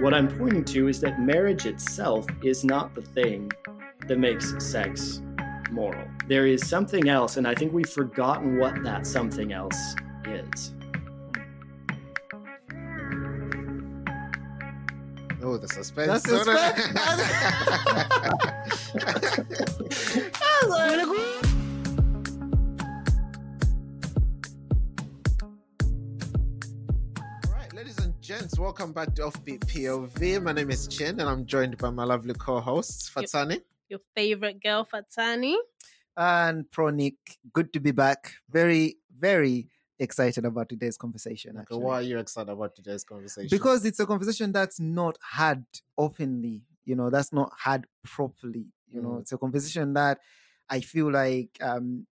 What I'm pointing to is that marriage itself is not the thing that makes sex moral. There is something else, and I think we've forgotten what that something else is. Oh, the suspense. That's All and gents, welcome back to Offbeat POV. My name is Chin, and I'm joined by my lovely co-host Fatani. Your favorite girl, Fatani. and Pronik, good to be back. Very, very excited about today's conversation. Okay, Actually. why are you excited about today's conversation? Because it's a conversation that's not had openly, you know, that's not had properly. You know, Mm. it's a conversation that I feel like, um,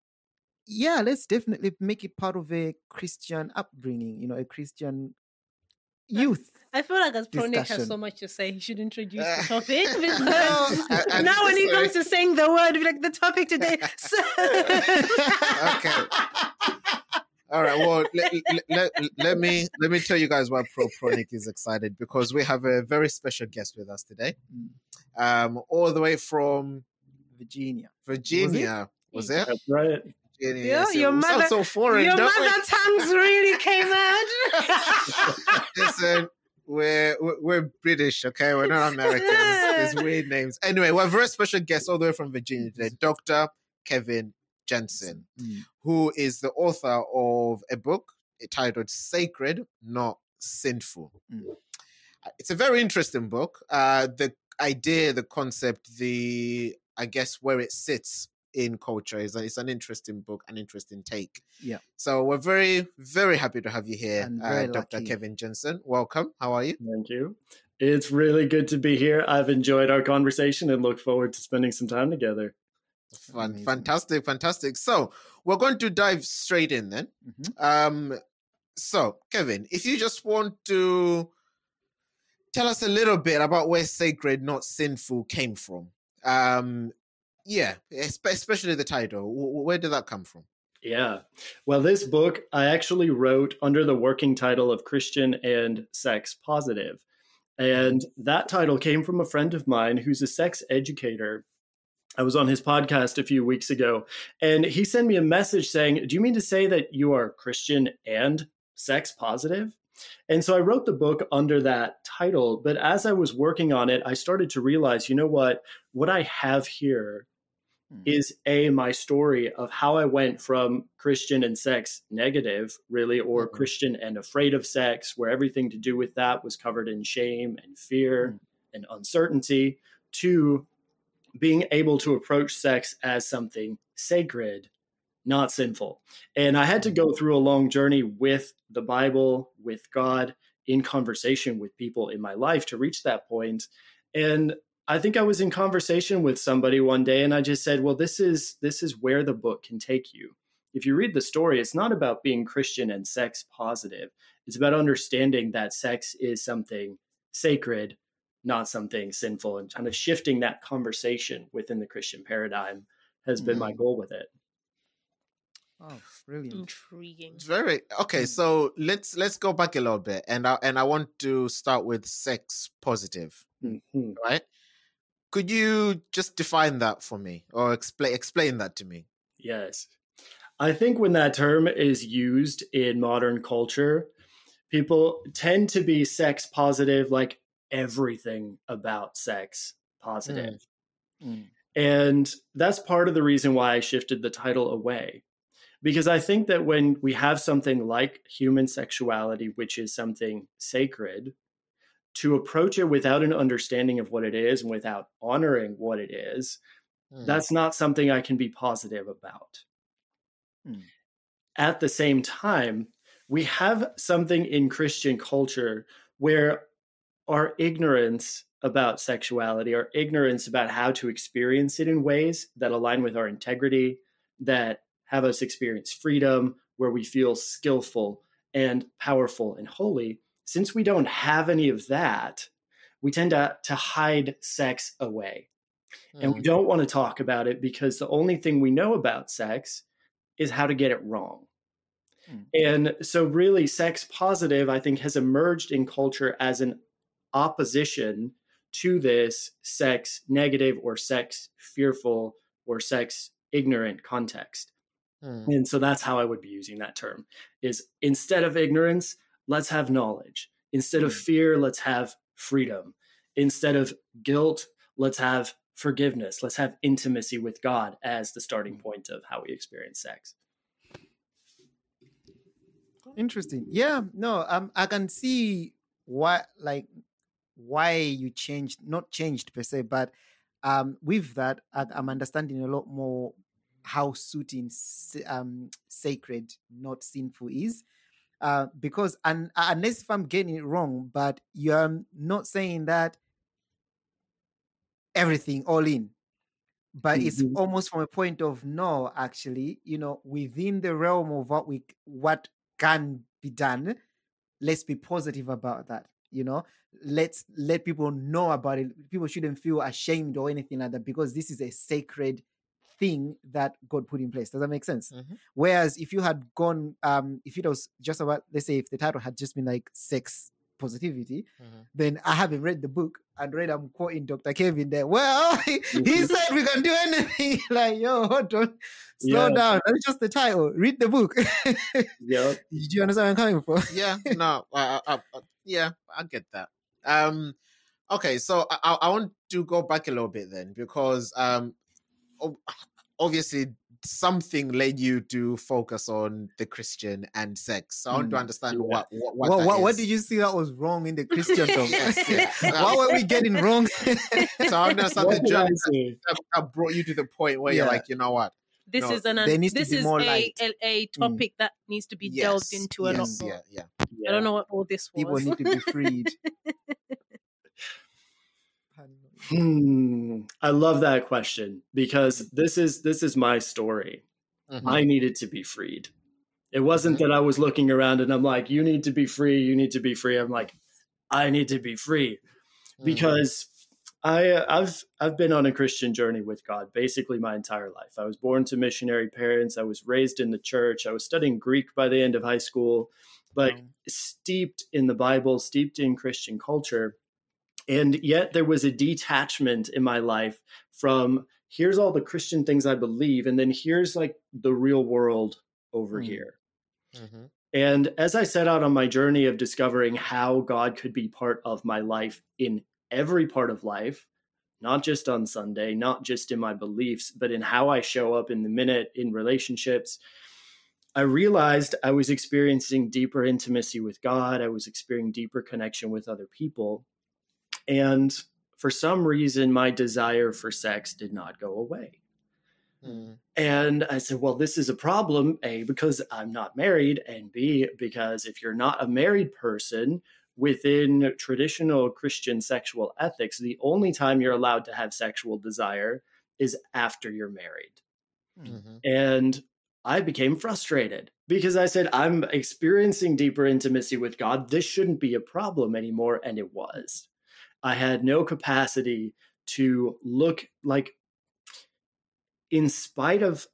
yeah, let's definitely make it part of a Christian upbringing, you know, a Christian youth. I feel like as Pronik has so much to say, he should introduce the topic. No, Because I- I now, when he just- comes to saying the word, be like the topic today. So- Okay. All right. Well, let, let, let me let me tell you guys why Pro Pronic is excited because we have a very special guest with us today, Mm. um, all the way from Virginia. Virginia. Was it? That's right. Virginia. Yeah, your mother- so foreign. Your mother tongues really came out. Listen, we're we're- we're British, okay? We're not Americans. There's weird names. Anyway, we have a very special guest all the way from Virginia today, Doctor Kevin Jenson. Mm. who is the author of a book titled Sacred, Not Sinful. Mm. Uh, It's a very interesting book. Uh, the idea, the concept, the I guess where it sits in culture is it's an interesting book, an interesting take. Yeah. So we're very, very happy to have you here, uh, Dr. Kevin Jenson. Welcome. How are you? Thank you. It's really good to be here. I've enjoyed our conversation and look forward to spending some time together. Fun, Amazing. fantastic, fantastic. So we're going to dive straight in then. Mhm. Um, so Kevin, if you just want to tell us a little bit about where sacred, not sinful, came from. Um, yeah, especially the title. Wh- wh- Where did that come from? Yeah. Well, this book I actually wrote under the working title of Christian and Sex Positive. Mm-hmm. And that title came from a friend of mine who's a sex educator. I was on his podcast a few weeks ago, and he sent me a message saying, Do you mean to say that you are Christian and sex positive? And so I wrote the book under that title. But as I was working on it, I started to realize, you know what? What I have here Hmm. is a my story of how I went from Christian and sex negative, really, or Mhm. Christian and afraid of sex, where everything to do with that was covered in shame and fear Mm. and uncertainty, to being able to approach sex as something sacred, not sinful. And I had to go through a long journey with the Bible, with God, in conversation with people in my life to reach that point. And I think I was in conversation with somebody one day and I just said, "Well, this is this is where the book can take you." If you read the story, it's not about being Christian and sex positive. It's about understanding that sex is something sacred, not something sinful and kind of shifting that conversation within the Christian paradigm has been my goal with it. Oh, really Intriguing. It's very okay. Mm. So let's let's go back a little bit, and I and I want to start with sex positive, Mhm. right? Could you just define that for me, or explain explain that to me? Yes. I think when that term is used in modern culture, people tend to be sex positive, like everything about sex positive. Mm. And that's part of the reason why I shifted the title away. Because I think that when we have something like human sexuality, which is something sacred, to approach it without an understanding of what it is and without honoring what it is, Hmm. that's not something I can be positive about. Hmm. At the same time, we have something in Christian culture where our ignorance about sexuality, our ignorance about how to experience it in ways that align with our integrity, that have us experience freedom, where we feel skillful and powerful and holy, since we don't have any of that, we tend to, to hide sex away and we Mm. don't want to talk about it because the only thing we know about sex is how to get it wrong. Mm. And so, really, sex positive, I think, has emerged in culture as an opposition to this sex negative or sex fearful or sex ignorant context. Mm. And so that's how I would be using that term is instead of ignorance, let's have knowledge. Instead of Mm. fear, let's have freedom. Instead of guilt, let's have forgiveness. Let's have intimacy with God as the starting point of how we experience sex. Interesting. Yeah, no, um, I can see why, like, why you changed, not changed per se, but um, with that, I, I'm understanding a lot more how suiting um, sacred, not sinful is. Uh, because and unless if I'm getting it wrong, but you're not saying that everything all in, but it's Mhm. almost from a point of no, actually, you know, within the realm of what we what can be done, let's be positive about that. You know, let's let people know about it. People shouldn't feel ashamed or anything like that because this is a sacred thing that God put in place. Does that make sense? Mhm. Whereas if you had gone, um, if it was just about, let's say, if the title had just been like sex positivity, Mhm. then I haven't read the book and read. I'm quoting Dr. Kevin there. Well, he Mhm. said we can do anything. like, yo, hold on, slow Yeah. down. That's just the title. Read the book. Yep. Do you understand where I'm coming from? yeah no I, I, I, yeah i get that um okay so I, I want to go back a little bit then because um obviously something led you to focus on the christian and sex so i want to Mm, understand yeah. what what what, What, what, what is. did you see that was wrong in the Christendom? Yes, yeah. what were we getting wrong? so i understand What the did I journey that, that brought you to the point where you're like you know what This No, is an there needs to this be is more a, light. a a topic that needs to be delved into a lot yes, more. yeah yeah I don't know what all this was. People need to be freed. Hmm. I love that question because this is this is my story. Mhm. I needed to be freed. It wasn't that I was looking around and I'm like, you need to be free, you need to be free. I'm like, I need to be free Mhm. because I I've I've been on a Christian journey with God basically my entire life. I was born to missionary parents. I was raised in the church. I was studying Greek by the end of high school, but Um, steeped in the Bible, steeped in Christian culture. And yet there was a detachment in my life from here's all the Christian things I believe, and then here's like the real world over Mm. here. Mhm. And as I set out on my journey of discovering how God could be part of my life in every part of life, not just on Sunday, not just in my beliefs, but in how I show up in the minute in relationships, I realized I was experiencing deeper intimacy with God. I was experiencing deeper connection with other people. And for some reason, my desire for sex did not go away. Mhm. And I said, well, this is a problem, A, because I'm not married, and B, because if you're not a married person within traditional Christian sexual ethics, the only time you're allowed to have sexual desire is after you're married. Mhm. And I became frustrated because I said, I'm experiencing deeper intimacy with God. This shouldn't be a problem anymore. And it was. I had no capacity to look like, in spite of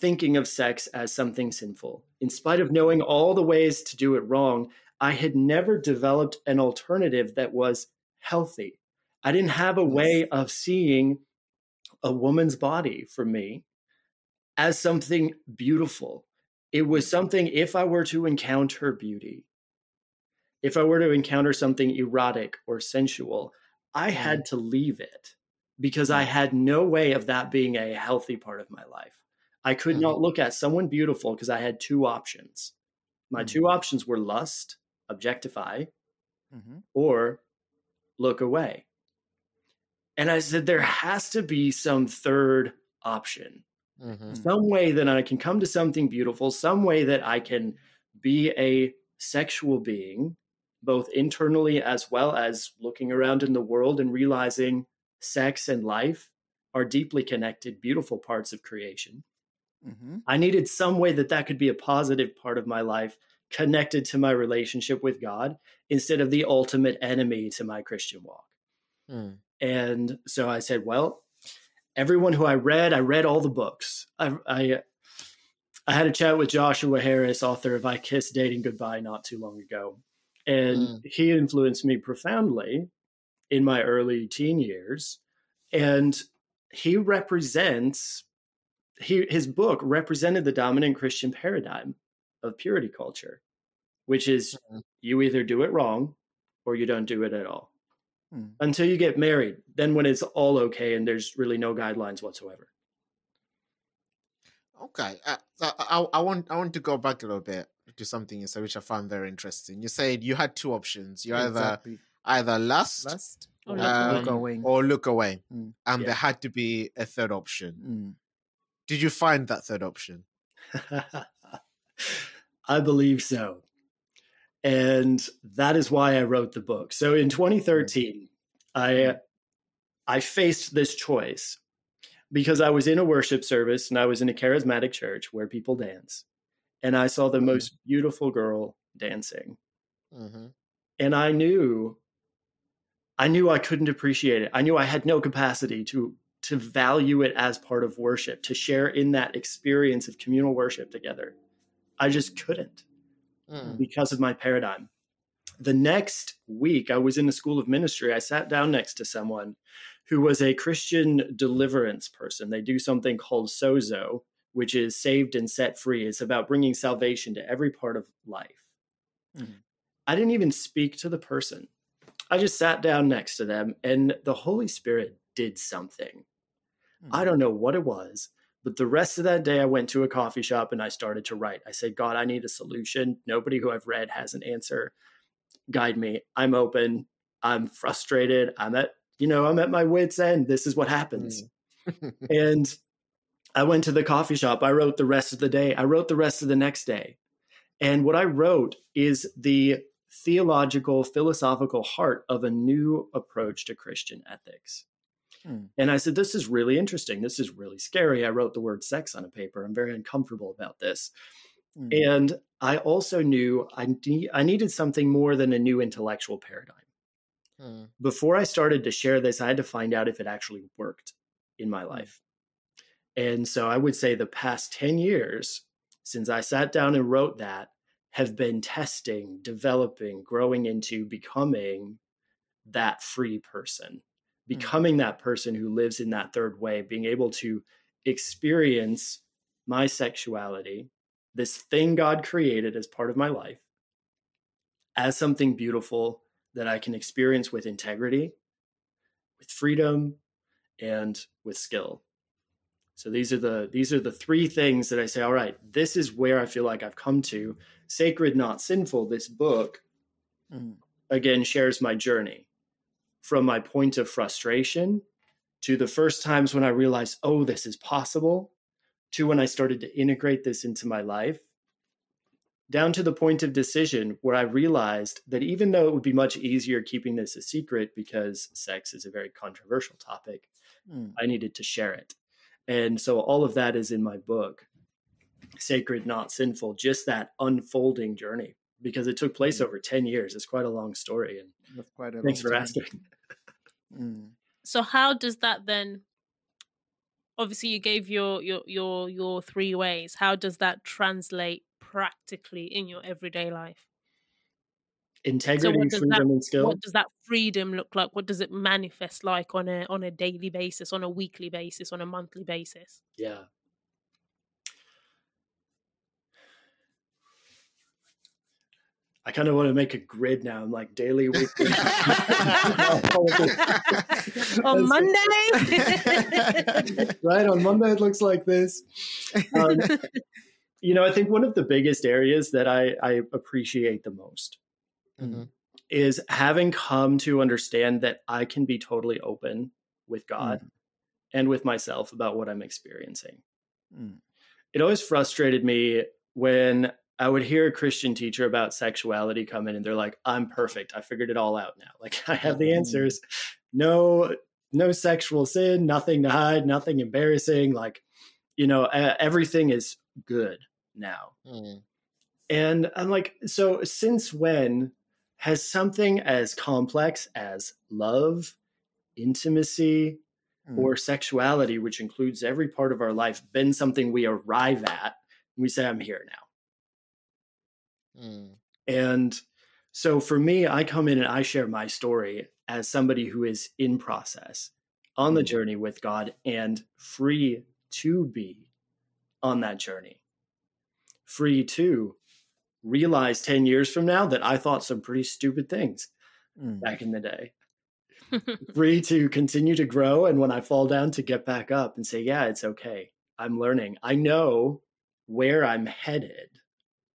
thinking of sex as something sinful, in spite of knowing all the ways to do it wrong, I had never developed an alternative that was healthy. I didn't have a way of seeing a woman's body for me as something beautiful. It was mm-hmm. something, if I were to encounter beauty, if I were to encounter something erotic or sensual, I had to leave it because I had no way of that being a healthy part of my life. I could Mhm. not look at someone beautiful because I had two options. My Mhm. two options were lust, objectify, Mhm. or look away. And I said, there has to be some third option, Mhm. some way that I can come to something beautiful, some way that I can be a sexual being, both internally as well as looking around in the world and realizing sex and life are deeply connected, beautiful parts of creation. Mhm. I needed some way that that could be a positive part of my life connected to my relationship with God instead of the ultimate enemy to my Christian walk. Mm. And so I said, well, everyone who I read, I read all the books. I, I, I had a chat with Joshua Harris, author of I Kissed Dating Goodbye, not too long ago. And Mm. he influenced me profoundly in my early teen years. And he represents he his book represented the dominant Christian paradigm of purity culture, which is Mhm. you either do it wrong or you don't do it at all. Hmm. Until you get married, then when it's all okay and there's really no guidelines whatsoever. Okay, uh, I, I, I want I want to go back a little bit to something you said, which I found very interesting. You said you had two options. You either Exactly. either lust Lust Or or look away. look away. or look away, Mm. and Yeah. there had to be a third option. Mm. Did you find that third option? I believe so. And that is why I wrote the book. So in 2013, I I faced this choice because I was in a worship service and I was in a charismatic church where people dance. And I saw the most beautiful girl dancing. Mm-hmm. And I knew I knew I couldn't appreciate it. I knew I had no capacity to to value it as part of worship, to share in that experience of communal worship together. I just couldn't Mm. because of my paradigm. The next week, I was in the school of ministry. I sat down next to someone who was a Christian deliverance person. They do something called sozo, which is saved and set free. It's about bringing salvation to every part of life. Mhm. I didn't even speak to the person. I just sat down next to them, and the Holy Spirit did something. I Mm. don't know what it was, but the rest of that day, I went to a coffee shop and I started to write. I said, God, I need a solution. Nobody who I've read has an answer. Guide me. I'm open. I'm frustrated. I'm at, you know, I'm at my wits' end. This is what happens. and I went to the coffee shop. I wrote the rest of the day. I wrote the rest of the next day. And what I wrote is the theological, philosophical heart of a new approach to Christian ethics. Hmm. And I said, This is really interesting. This is really scary. I wrote the word sex on a paper. I'm very uncomfortable about this. Mm. And I also knew I, ne- I needed something more than a new intellectual paradigm. Mm. Before I started to share this, I had to find out if it actually worked in my life. And so I would say the past 10 years since I sat down and wrote that have been testing, developing, growing into becoming that free person, hmm. becoming that person who lives in that third way, being able to experience my sexuality, this thing God created as part of my life, as something beautiful that I can experience with integrity, with freedom, and with skill. So these are the these are the three things that I say, all right, this is where I feel like I've come to. Sacred Not Sinful, this book, Mm. again shares my journey from my point of frustration to the first times when I realized, oh, this is possible, to when I started to integrate this into my life, down to the point of decision where I realized that even though it would be much easier keeping this a secret because sex is a very controversial topic, Mm. I needed to share it. And so all of that is in my book, Sacred Not Sinful, just that unfolding journey because it took place Mm. over 10 years. It's quite a long story. And That's quite a thanks long for time. asking. Mm. So how does that then? Obviously, you gave your your your your three ways. How does that translate practically in your everyday life? Integrity, what does that- freedom, and skill. What does that freedom look like? What does it manifest like on a on a daily basis, on a weekly basis, on a monthly basis? Yeah. I kind of want to make a grid now. I'm like daily, weekly. On Monday. right on Monday, it looks like this. Um, you know, I think one of the biggest areas that I, I appreciate the most Mhm. is having come to understand that I can be totally open with God and with myself about what I'm experiencing. Mm. It always frustrated me when I would hear a Christian teacher about sexuality come in and they're like, I'm perfect. I figured it all out now. Like I have the Mm. answers. No, no sexual sin, nothing to hide, nothing embarrassing. Like, you know, everything is good now. Mm. And I'm like, so since when has something as complex as love, intimacy, Mm. or sexuality, which includes every part of our life, been something we arrive at? And we say, I'm here now. Mm. And So for me, I come in and I share my story as somebody who is in process on the Mm. journey with God and free to be on that journey. Free to realize 10 years from now that I thought some pretty stupid things Mm. back in the day. Free to continue to grow. And when I fall down, to get back up and say, yeah, it's okay. I'm learning. I know where I'm headed.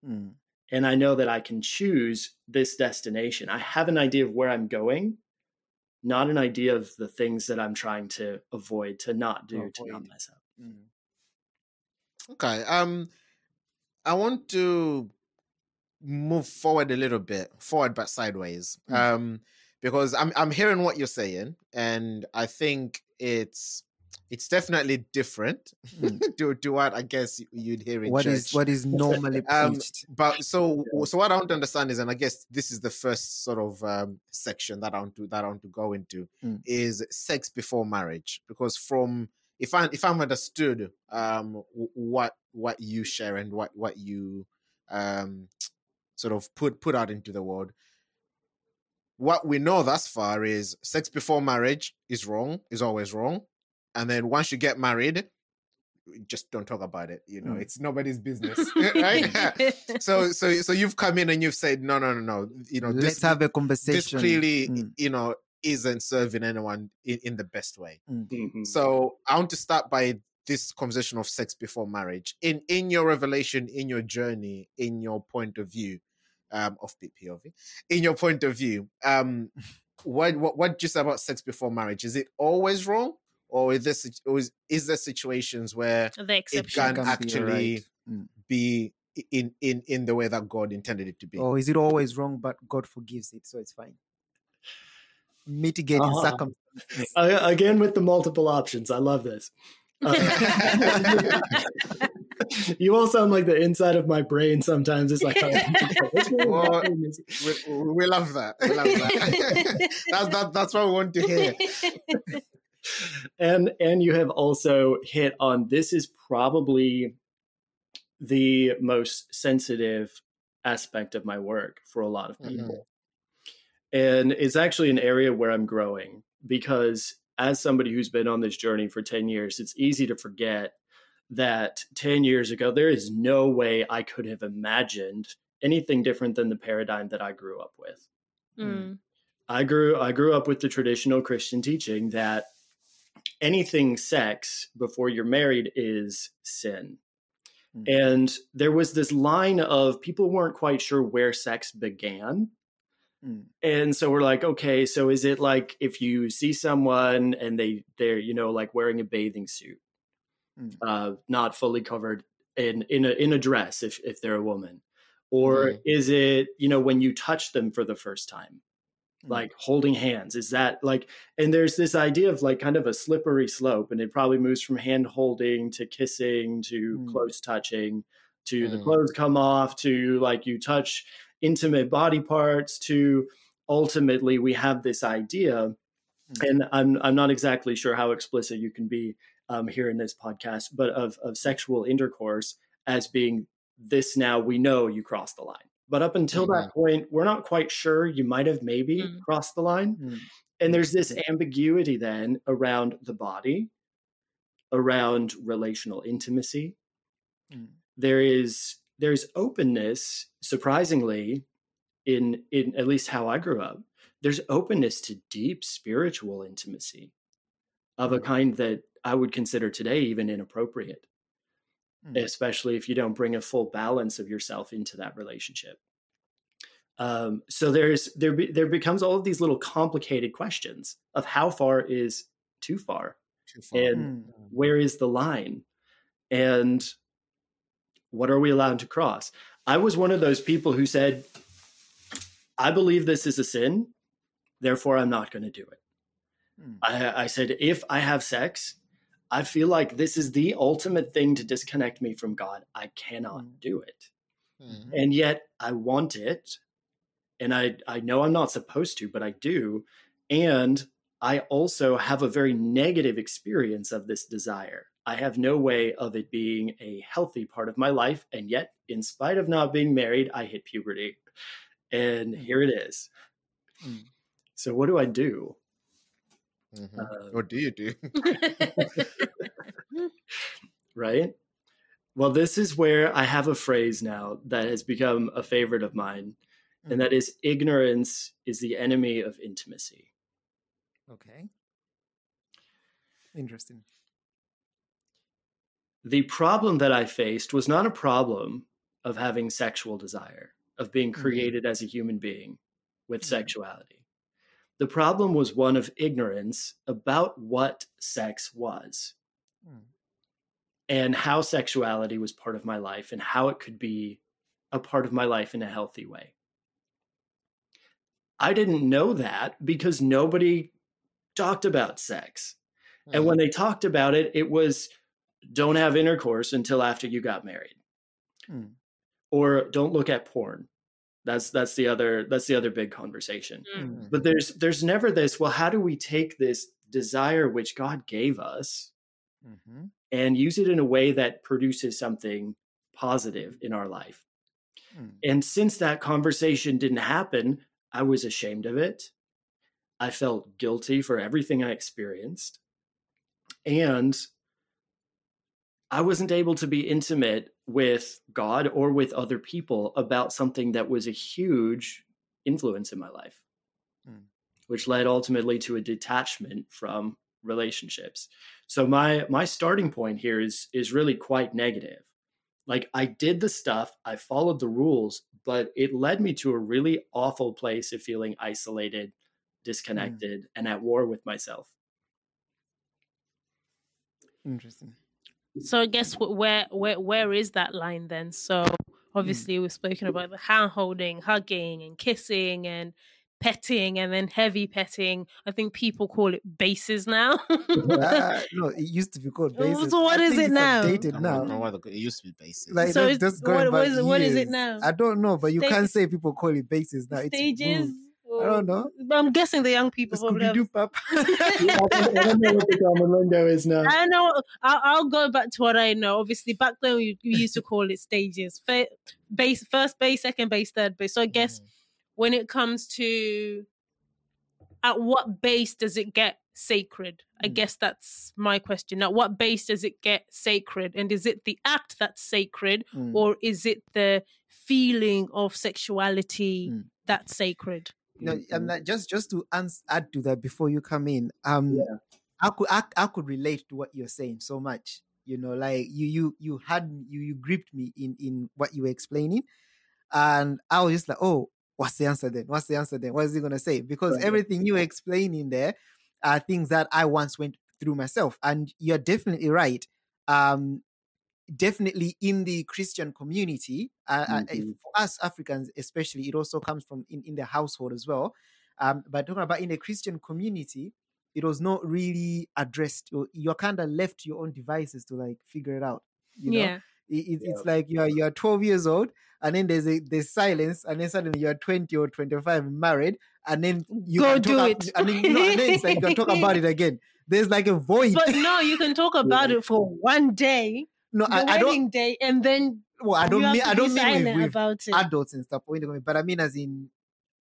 Mm. And I know that I can choose this destination. I have an idea of where I'm going, not an idea of the things that I'm trying to avoid, to not do, to not mess up. Mm. Okay. Um, I want to move forward a little bit, forward but sideways. Mm. Um, because I'm I'm hearing what you're saying, and I think it's it's definitely different Mm. to to what I guess you'd hear in What church. is what is normally Um, preached? but so so what I want to understand is, and I guess this is the first sort of um, section that I want to that I want to go into Mm. is sex before marriage, because from if I if I'm understood um what what you share and what what you um sort of put put out into the world, what we know thus far is sex before marriage is wrong, is always wrong, and then once you get married, just don't talk about it. You know, Mm. it's nobody's business, right? so so so you've come in and you've said no no no no you know Let's this have a conversation. this clearly Mm. you know isn't serving anyone in, in the best way Mhm. so i want to start by this conversation of sex before marriage in in your revelation in your journey in your point of view um of POV in your point of view um what what what just about sex before marriage is it always wrong or is this or is, is there situations where the it can Can actually alright. Mm. be in in in the way that god intended it to be Or is it always wrong, but God forgives it, so it's fine? Mitigating Uh-huh. circumstances. Again with the multiple options. I love this. Uh, you all sound like the inside of my brain sometimes. It's like, oh, which one Well, we, we love that. We love that. that's that, that's what we want to hear. and and you have also hit on this is probably the most sensitive aspect of my work for a lot of mm-hmm. people and it's actually an area where i'm growing because as somebody who's been on this journey for 10 years it's easy to forget that 10 years ago there is no way i could have imagined anything different than the paradigm that i grew up with Mm. I grew I grew up with the traditional Christian teaching that anything sex before you're married is sin. Mm. And there was this line of people weren't quite sure where sex began. Mm. And so we're like, okay, so is it like if you see someone and they they're, you know, like wearing a bathing suit, Mm. uh, not fully covered in in a in a dress if if they're a woman? Or Mhm. is it, you know, when you touch them for the first time? Mm. like holding hands is that like and there's this idea of like kind of a slippery slope and it probably moves from hand holding to kissing to Mm. close touching to the Mm. clothes come off to like you touch intimate body parts to ultimately we have this idea Mm. and i'm i'm not exactly sure how explicit you can be um, here in this podcast but of of sexual intercourse as being this now we know you crossed the line but up until that point we're not quite sure you might have maybe Mm. crossed the line Mm. and there's this ambiguity then around the body around relational intimacy Mm. there is there's openness surprisingly in in at least how i grew up there's openness to deep spiritual intimacy of a Mm. kind that i would consider today even inappropriate Mm. especially if you don't bring a full balance of yourself into that relationship um, so there's there be, there becomes all of these little complicated questions of how far is too far Too far. and Mm. where is the line and what are we allowed to cross i was one of those people who said i believe this is a sin therefore i'm not going to do it Mm. I, I said if i have sex i feel like this is the ultimate thing to disconnect me from god i cannot Mm. do it Mhm. and yet I want it, and I I know I'm not supposed to, but I do, and I also have a very negative experience of this desire. I have no way of it being a healthy part of my life, and yet, in spite of not being married, I hit puberty, and Mm. here it is. Mm. So what do I do? Mhm. Uh, what do you do? right? Well, this is where I have a phrase now that has become a favorite of mine, Mm. and that is ignorance is the enemy of intimacy. Okay. Interesting. The problem that I faced was not a problem of having sexual desire, of being Mhm. created as a human being with Mhm. sexuality. The problem was one of ignorance about what sex was. Mm. and how sexuality was part of my life and how it could be a part of my life in a healthy way. I didn't know that because nobody talked about sex. And when they talked about it, it was don't have intercourse until after you got married. Mm. Or don't look at porn. That's that's the other that's the other big conversation. Mm. But there's there's never this, well, how do we take this desire which God gave us Mhm. and use it in a way that produces something positive in our life. Mm. And since that conversation didn't happen, I was ashamed of it. I felt guilty for everything I experienced. And I wasn't able to be intimate with God or with other people about something that was a huge influence in my life, Mm. which led ultimately to a detachment from relationships. So my my starting point here is is really quite negative. Like I did the stuff, I followed the rules, but it led me to a really awful place of feeling isolated, disconnected, and at war with myself. Interesting. So I guess where where where is that line then? So mm. obviously we've spoken about the hand holding, hugging, and kissing, and petting, and then heavy petting. I think people call it bases now. Ah, ah, ah, no, it used to be called bases. basis. so what I is it now? Updated I now. don't know why the- it used to be basic. Like So it's- just going what- what back is it- what is it now? I don't know, but you Sta- can't say people call it bases now. It's Stages. moved. I don't know. But I'm guessing the young people The have Scooby-Doo pap. I don't know what the common lingo is now. I know. I'll, I'll go back to what I know. Obviously, back then we, we used to call it stages: Fa- base, first base, second base, third base. So I guess when it comes to at what base does it get sacred? I Mm. guess that's my question. At what base does it get sacred? And is it the act that's sacred, Mm. or is it the feeling of sexuality Mm. that's sacred? No, I'm not, just just to ans- add to that before you come in. Um, Yeah. I could I, I could relate to what you're saying so much. You know, like you you you had you you gripped me in in what you were explaining, and I was just like, oh, what's the answer then? What's the answer then? What is he gonna say? Because Right. everything you were explaining there are things that I once went through myself, and you're definitely right. Um, definitely in the Christian community, uh, uh, Mhm. for us Africans especially, it also comes from in, in the household as well. Um, but talking about in the Christian community, it was not really addressed. You're, you're kind of left to your own devices to like figure it out. You know, Yeah. it, it, it's like you're you're 12 years old, and then there's a there's silence, and then suddenly you're 20 or 25 married, and then you Go do talk, it. and then, you know, and then it's like you can talk about it again. There's like a void. But no, you can talk about it for one day, no, the I, I don't. wedding day, and then Well, I don't you have mean to I don't mean with, with about it. adults and stuff, but I mean as in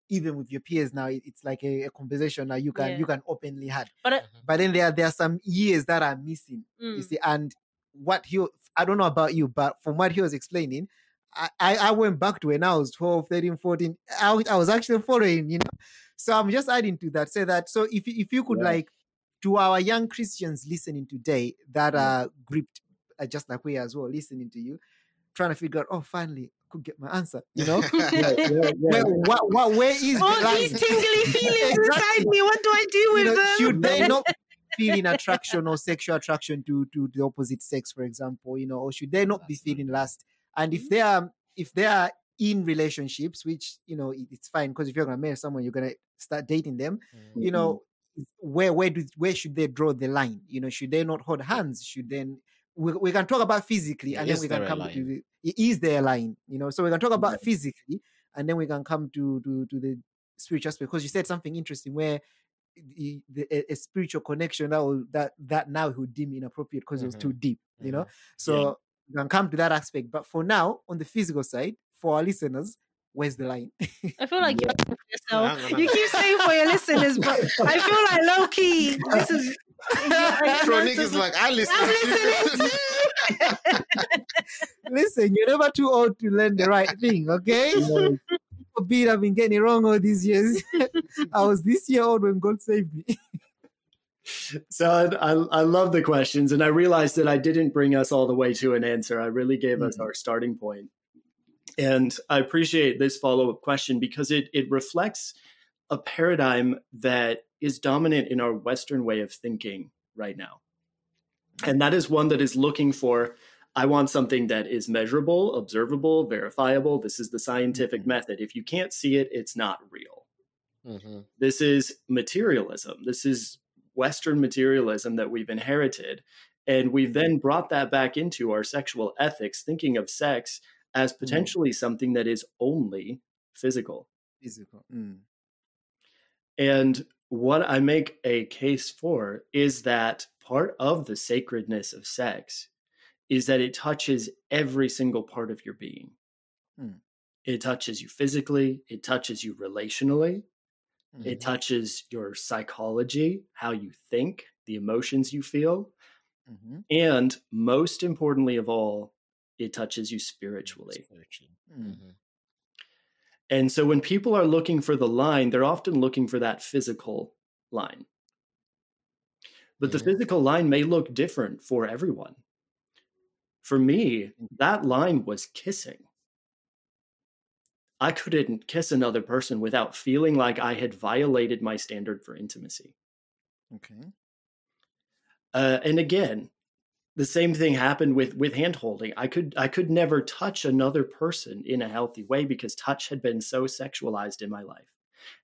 even with your peers now, it's like a, a conversation that you can Yeah. you can openly have. But uh, But then there there are some years that are missing. You mm, see, and what he I don't know about you, but from what he was explaining, I, I, I went back to when I was 12, 13, 14. I, was- I was actually following, you know. So I'm just adding to that. Say that so if you- if you could Yeah. like to our young Christians listening today that Yeah. are gripped just like we as well, listening to you, trying to figure out, oh finally I could get my answer, you know? Yeah, yeah, yeah. where, what, what, where is all the these tingly feelings Exactly. inside me. What do I do You with know, them? should they not feeling attraction or sexual attraction to to the opposite sex, for example, you know, or should they not be That's feeling lust? And if mm-hmm. they are if they are in relationships, which you know it's fine because if you're gonna marry someone, you're gonna start dating them. Mm-hmm. You know, mm-hmm. where where do where should they draw the line? You know, should they not hold hands? Should then we, we can talk about physically Yeah, and then we can come to the it is there a line, you know. So we can talk about Yeah. physically and then we can come to to to the spiritual aspect because you said something interesting where the, the, a, a spiritual connection that will, that that now he would deem inappropriate because it was Mhm. too deep, you know. Mhm. So we can come to that aspect. But for now, on the physical side, for our listeners, where's the line? I feel like Yeah. you're asking for yourself. Hang on, hang You keep saying for your listeners, but I feel like low key. This is. yeah, Tronic is like, I listen. I'm listening. Listen, you're never too old to learn the right thing, okay? Forbid I've been getting it wrong all these years. I was this year old when God saved me. So I, I, I love the questions, and I realized that I didn't bring us all the way to an answer. I really gave us Mhm. our starting point. And I appreciate this follow up question because it, it reflects a paradigm that is dominant in our Western way of thinking right now. And that is one that is looking for I want something that is measurable, observable, verifiable. This is the scientific Mhm. method. If you can't see it, it's not real. Mhm. This is materialism. This is Western materialism that we've inherited. And we've then brought that back into our sexual ethics, thinking of sex as potentially something that is only physical. Physical. Mm. And what I make a case for is that part of the sacredness of sex is that it touches every single part of your being. Hmm. It touches you physically, it touches you relationally, It Mhm. touches your psychology, how you think, the emotions you feel, Mhm. and most importantly of all, it touches you spiritually. Spiritually. Mm. Mhm. And so when people are looking for the line, they're often looking for that physical line. But the Mhm. physical line may look different for everyone. For me, that line was kissing. I couldn't kiss another person without feeling like I had violated my standard for intimacy. Okay. Uh, and again, the same thing happened with with hand holding. I could I could never touch another person in a healthy way because touch had been so sexualized in my life.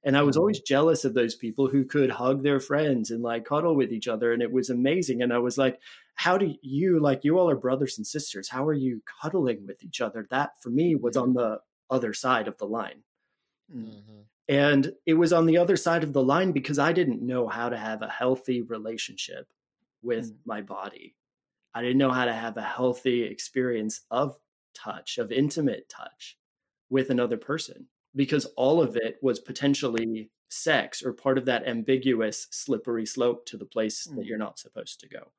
And I was always jealous of those people who could hug their friends and like cuddle with each other and it was amazing and I was like how do you like you all are brothers and sisters how are you cuddling with each other that for me was on the other side of the line. Mm. Mhm. And it was on the other side of the line because I didn't know how to have a healthy relationship with Mm. my body. I didn't know how to have a healthy experience of touch, of intimate touch with another person because all of it was potentially sex or part of that ambiguous, slippery slope to the place that Mm. you're not supposed to go.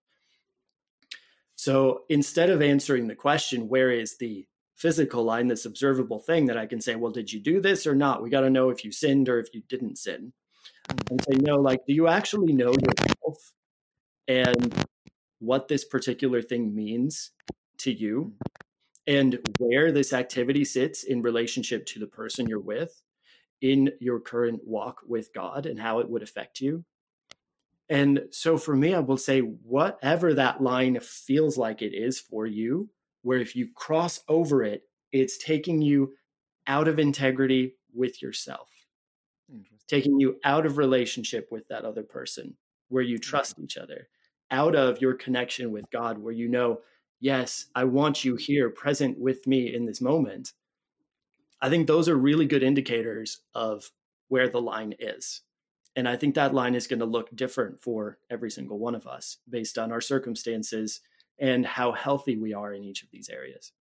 So instead of answering the question, where is the physical line, this observable thing that I can say, well, did you do this or not? We got to know if you sinned or if you didn't sin. Mm. And say, no, like, do you actually know yourself and what this particular thing means to you mm. and where this activity sits in relationship to the person you're with in your current walk with God and how it would affect you? And so for me, I will say, whatever that line feels like it is for you, where if you cross over it, it's taking you out of integrity with yourself, taking you out of relationship with that other person, where you mm. trust each other, out of your connection with God, where you know, yes, I want you here present with me in this moment. I think those are really good indicators of where the line is. And I think that line is going to look different for every single one of us based on our circumstances and how healthy we are in each of these areas.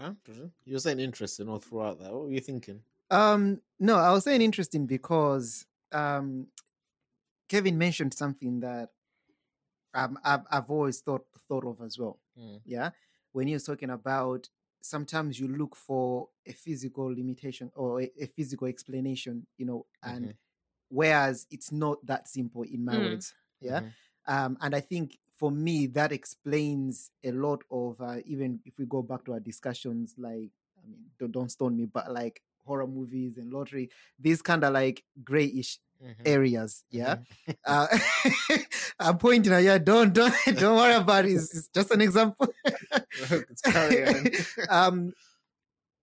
Okay. You were saying interesting all throughout that. What were you thinking? Um, no, I was saying interesting because um, Kevin mentioned something that um, I've, I've always thought thought of as well. Mm. Yeah, when he was talking about sometimes you look for a physical limitation or a, a physical explanation, you know, and Mhm. whereas it's not that simple in my Mm. words. Yeah, Mhm. um, and I think for me that explains a lot of uh, even if we go back to our discussions, like I mean, don't, don't stone me, but like horror movies and lottery, these kind of like grayish Mhm. areas. Yeah, Mhm. uh, I'm pointing at yeah. Don't don't don't worry about it. It's, it's just an example. Let's carry on. um,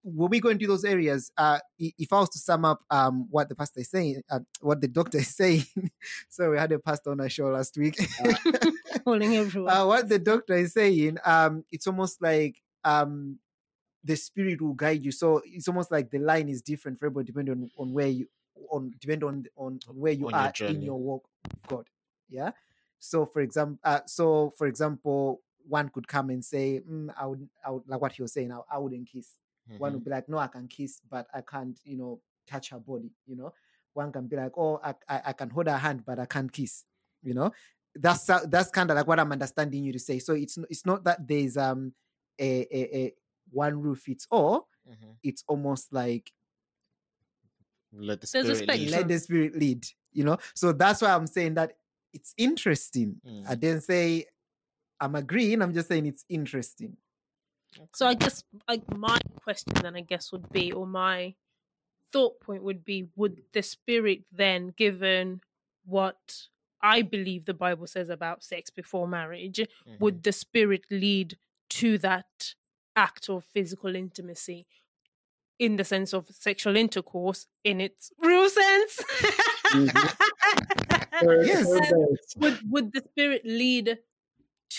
when we go into those areas, uh, if I was to sum up um, what the pastor is saying, uh, what the doctor is saying, so we had a pastor on our show last week. Calling everyone. uh, what the doctor is saying, um, it's almost like um, the spirit will guide you. So it's almost like the line is different for everybody, depending on, on where you on depend on on where you On your are in your walk with God. Yeah. So for example, uh, so for example, one could come and say, mm, I would, I would like what he was saying. I, I wouldn't kiss. One Mhm. would be like, no, I can kiss, but I can't, you know, touch her body. You know, one can be like, oh, I, I, I can hold her hand, but I can't kiss. You know, that's that's kind of like what I'm understanding you to say. So it's it's not that there's um a, a, a one rule fits all. Mhm. It's almost like Let the There's a spirit lead. let the spirit lead. You know, so that's why I'm saying that it's interesting. Mm. I didn't say I'm agreeing. I'm just saying it's interesting. So I guess like my question then I guess would be, or my thought point would be, would the spirit then, given what I believe the Bible says about sex before marriage, Mhm. would the spirit lead to that act of physical intimacy in the sense of sexual intercourse in its real sense? Third- Yes. third would would the spirit lead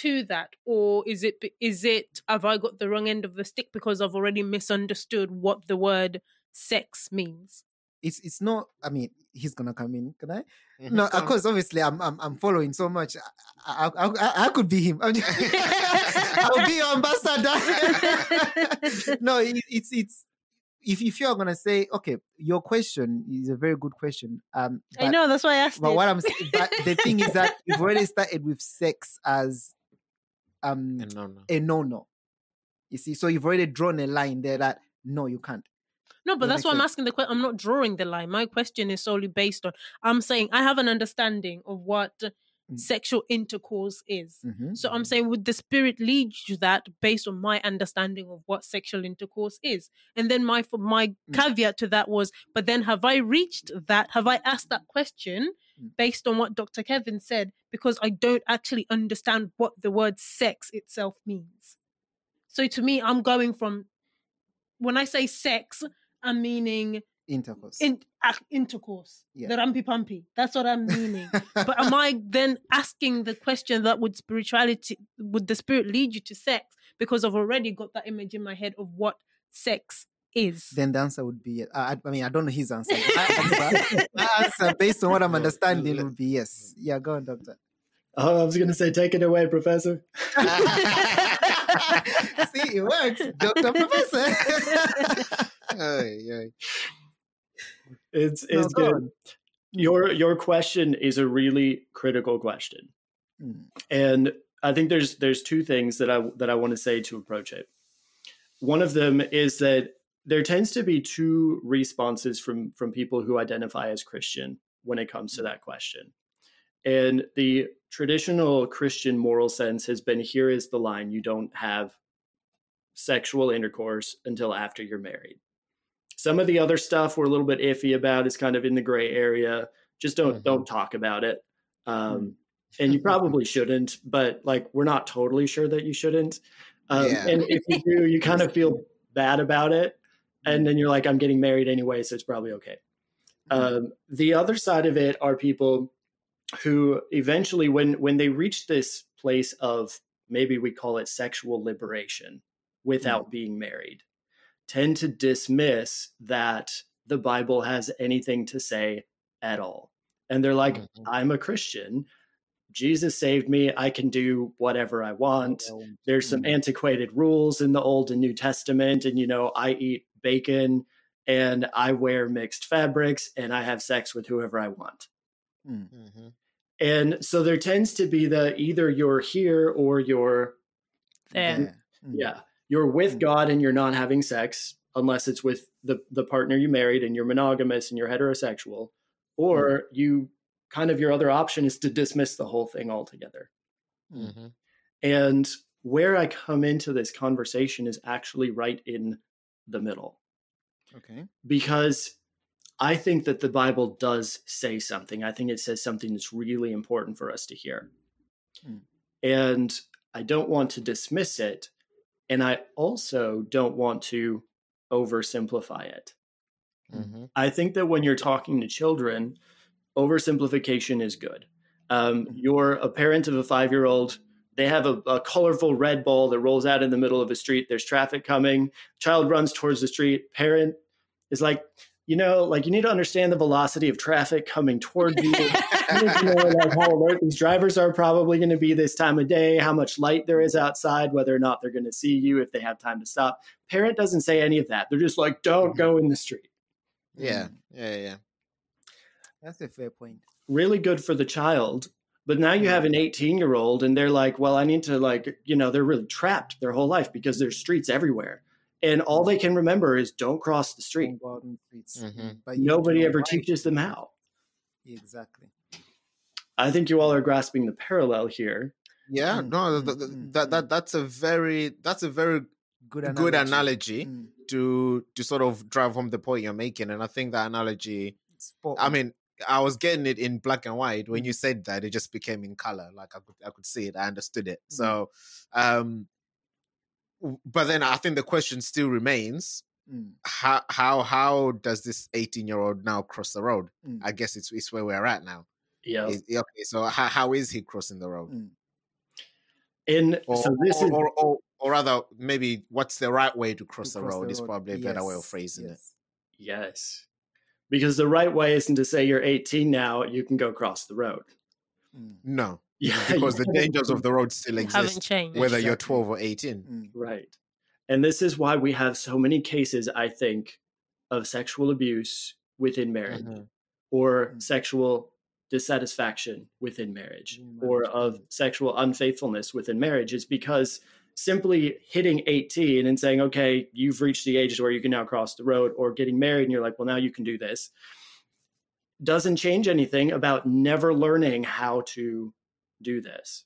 to that or is it is it have i got the wrong end of the stick because i've already misunderstood what the word sex means It's it's not. I mean, he's gonna come in. Can I? Mhm. No, Go of course. Obviously, I'm I'm, I'm following so much. I, I, I, I could be him. I'm just- I'll be your ambassador. no, it, it's it's. If if you're gonna say okay, your question is a very good question. Um, i know that's why i asked But it. what I'm saying, but the thing is that you've already started with sex as um no, no. a no no. You see, so you've already drawn a line there that no, you can't. no but that that's why i'm asking the question i'm not drawing the line my question is solely based on i'm saying i have an understanding of what. Sexual intercourse is Mhm. So I'm saying, would the spirit lead you that based on my understanding of what sexual intercourse is? And then my my Mm. caveat to that was, but then have I reached that? Have I asked that question Mm. based on what Dr. Kevin said? Because I don't actually understand what the word sex itself means. So to me, I'm going from when I say sex, I'm meaning Intercourse. in, uh, intercourse, Yeah. the rumpy pumpy. That's what I'm meaning but am I then asking the question that would spirituality would the spirit lead you to sex because I've already got that image in my head of what sex is. then the answer would be yes. I, I mean, I don't know his answer. My answer, based on what I'm understanding, let- would be yes. Yeah, go on, doctor. Oh, I was going to say, take it away, Professor. See, it works, Doctor Professor. Ay, ay. It's it's go good. Your your question is a really critical question, Mm, and I think there's there's two things that I that I want to say to approach it. One of them is that there tends to be two responses from from people who identify as Christian when it comes to that question. And the traditional Christian moral sense has been here is the line you don't have sexual intercourse until after you're married. Some of the other stuff we're a little bit iffy about is kind of in the gray area. Just don't Mhm. don't talk about it. Um, and you probably shouldn't, but like we're not totally sure that you shouldn't. Um, Yeah. And if you do, you kind of feel bad about it, and then you're like, I'm getting married anyway, so it's probably okay. Um, the other side of it are people who eventually, when when they reach this place of maybe we call it sexual liberation without being married, tend to dismiss that the Bible has anything to say at all, and they're like, Mhm. I'm a Christian. Jesus saved me. I can do whatever I want. There's some Mm. antiquated rules in the Old and New Testament. And, you know, I eat bacon and I wear mixed fabrics and I have sex with whoever I want. mm, Mhm. And so there tends to be the either you're here or you're, There. Mm. yeah, you're with Mm. God and you're not having sex unless it's with the, the partner you married and you're monogamous and you're heterosexual. Or you kind of your other option is to dismiss the whole thing altogether. Mhm. And where I come into this conversation is actually right in the middle Okay. because I think that the Bible does say something. I think it says something that's really important for us to hear. Hmm. And I don't want to dismiss it. And I also don't want to oversimplify it. Mhm. I think that when you're talking to children, oversimplification is good. Um, Mhm. you're a parent of a five year old. They have a, a colorful red ball that rolls out in the middle of a street. There's traffic coming. Child runs towards the street. Parent is like, you know, like you need to understand the velocity of traffic coming toward you. you to know like how alert these drivers are probably going to be this time of day, how much light there is outside, whether or not they're going to see you if they have time to stop. Parent doesn't say any of that. They're just like, don't mm-hmm. go in the street. Yeah, yeah, yeah. That's a fair point. Really good for the child. But now you mm-hmm. have an 18 year old and they're like, well, I need to like, you know, they're really trapped their whole life because there's streets everywhere. And all they can remember is don't cross the street. Don't go out on the streets. Mhm. Mm, But you need to Nobody ever why. teaches them how. Exactly. I think you all are grasping the parallel here. Yeah, Mm, no, mm, th- th- mm, that mm. that that's a very that's a very Good analogy. good analogy Mm. to to sort of drive home the point you're making, and I think that analogy. Spot I mean, I was getting it in black and white when you said that. It just became in color. Like I could I could see it. I understood it. Mm. So, um, w- but then I think the question still remains: Mm, how how how does this 18 year old now cross the road? mm, I guess it's it's where we're at now. Yeah. Is- okay, so how, how is he crossing the road? mm. And Or, so this or, is or, or, or rather, maybe what's the right way to cross To the cross road the is probably a better way of Yes, phrasing it. yes. yes. Because the right way isn't to say you're 18 now, you can go cross the road. Mm, No, Yeah. because the dangers of the road still Haven't exist, changed. whether you're 12 or 18. mm, Right. And this is why we have so many cases, I think, of sexual abuse within marriage Mhm. or Mm. sexual dissatisfaction within marriage Within or of sexual unfaithfulness within marriage is because simply hitting 18 and saying, okay, you've reached the ages where you can now cross the road, or getting married and you're like, well, now you can do this, doesn't change anything about never learning how to do this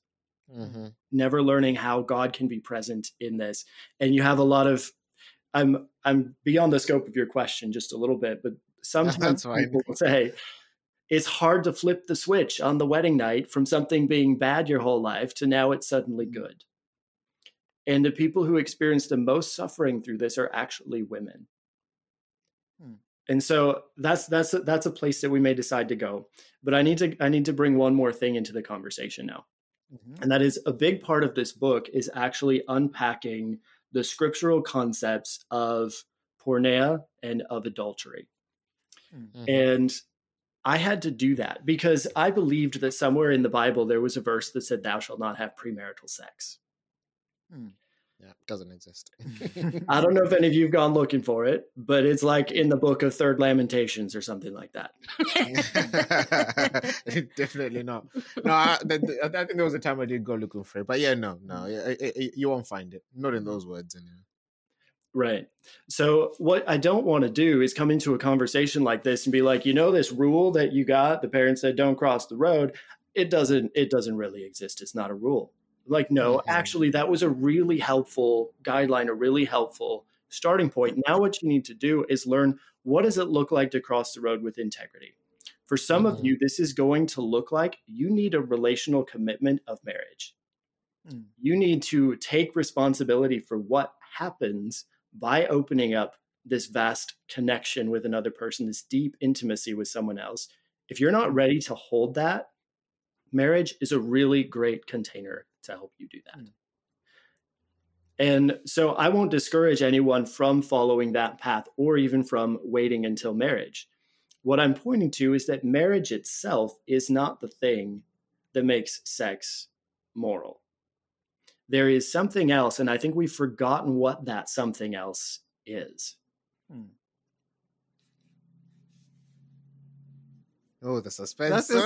Mhm. never learning how God can be present in this. And you have a lot of I'm I'm beyond the scope of your question just a little bit, but sometimes people will say it's hard to flip the switch on the wedding night from something being bad your whole life to now it's suddenly good. And the people who experience the most suffering through this are actually women. And so that's that's a, that's a place that we may decide to go. But I need to I need to bring one more thing into the conversation now. mhm. And that is a big part of this book is actually unpacking the scriptural concepts of porneia and of adultery. Mhm. And I had to do that because I believed that somewhere in the Bible there was a verse that said, Thou shalt not have premarital sex. Yeah, it doesn't exist. I don't know if any of you have gone looking for it, but it's like in the book of Third Lamentations or something like that. Definitely not. No, I, th- th- I think there was a time I did go looking for it, but yeah, no, no, mm. yeah, I- I- you won't find it. Not in those words, anyway. Right. So, what I don't want to do is come into a conversation like this and be like, you know, this rule that you got, the parents said don't cross the road. It doesn't. It doesn't really exist. It's not a rule. Like, no, Mhm. actually, that was a really helpful guideline, a really helpful starting point. Now, what you need to do is learn what does it look like to cross the road with integrity. For some Mhm. of you, this is going to look like you need a relational commitment of marriage Mm, you need to take responsibility for what happens by opening up this vast connection with another person, this deep intimacy with someone else. If you're not ready to hold that, marriage is a really great container to help you do that. Mm. And so I won't discourage anyone from following that path or even from waiting until marriage. What I'm pointing to is that marriage itself is not the thing that makes sex moral there is something else, and I think we've forgotten what that something else is. mm. Oh, the suspense. The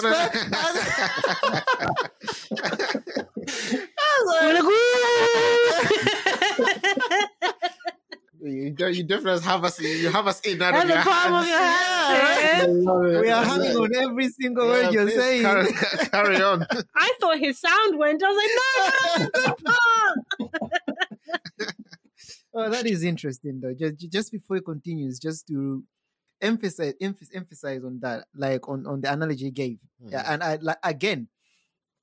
you, don't- you definitely have us. You have us in out of the your palm of hands. your hand. we are hanging on every single Yeah, word you're saying. Carry, carry on. I thought his sound went. I was like, no, no, good part. Oh, that is interesting though. Just just before it continues, just to emphasize emph- emphasize on that, like on on the analogy you gave. Yeah, Mhm. and I like again,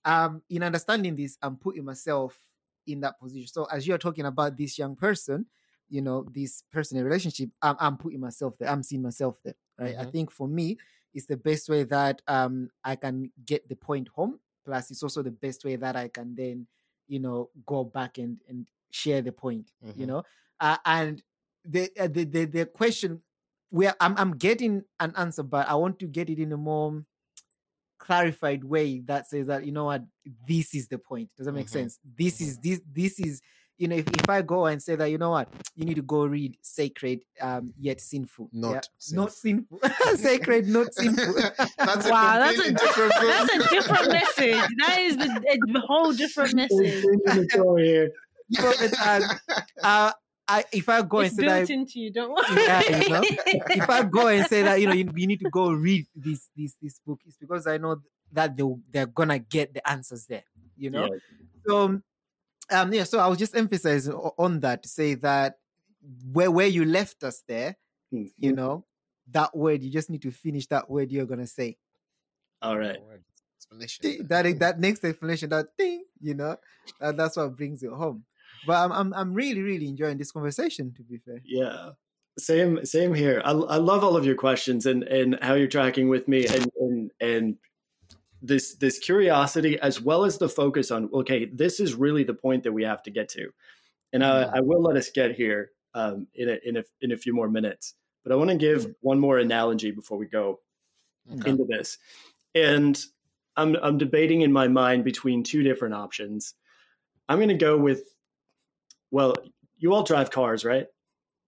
um, in understanding this, I'm putting myself in that position. So as you're talking about this young person, you know, this person in relationship, I'm, I'm putting myself there. I'm seeing myself there, right? I Mhm. think for me, it's the best way that um I can get the point home. Plus, it's also the best way that I can then, you know, go back and and share the point. You Mhm. know, uh, and the, uh, the the the question we are, I'm I'm getting an answer, but I want to get it in a more clarified way that says that you know what this is the point. Does that make Mhm. sense? This is this this is you know if, if I go and say that you know what you need to go read sacred um yet sinful Not not sinful sacred not sinful That's a Wow, that's completely a- different book. That's a different message. That is the, a whole different message. So uh, I, if I go It's and say that into you. Don't worry. Yeah, you know, if I go and say that you know you, you need to go read this this this book, it's because I know that they they're gonna get the answers there. You know, Yeah. so um yeah. So I was just emphasizing on that to say that where where you left us there, Mhm. you know, that word you just need to finish that word you're gonna say. All right. Explanation. That that next explanation, that thing, you know, that, that's what brings it home. But I'm I'm I'm really really enjoying this conversation. To be fair. Yeah. Same same here. I, I love all of your questions and and how you're tracking with me and and and this this curiosity as well as the focus on okay, this is really the point that we have to get to. And I, Mhm. I will let us get here um, in a, in a in a few more minutes. But I want to give one more analogy before we go Okay. into this. And I'm I'm debating in my mind between two different options. I'm going to go with well, you all drive cars, right?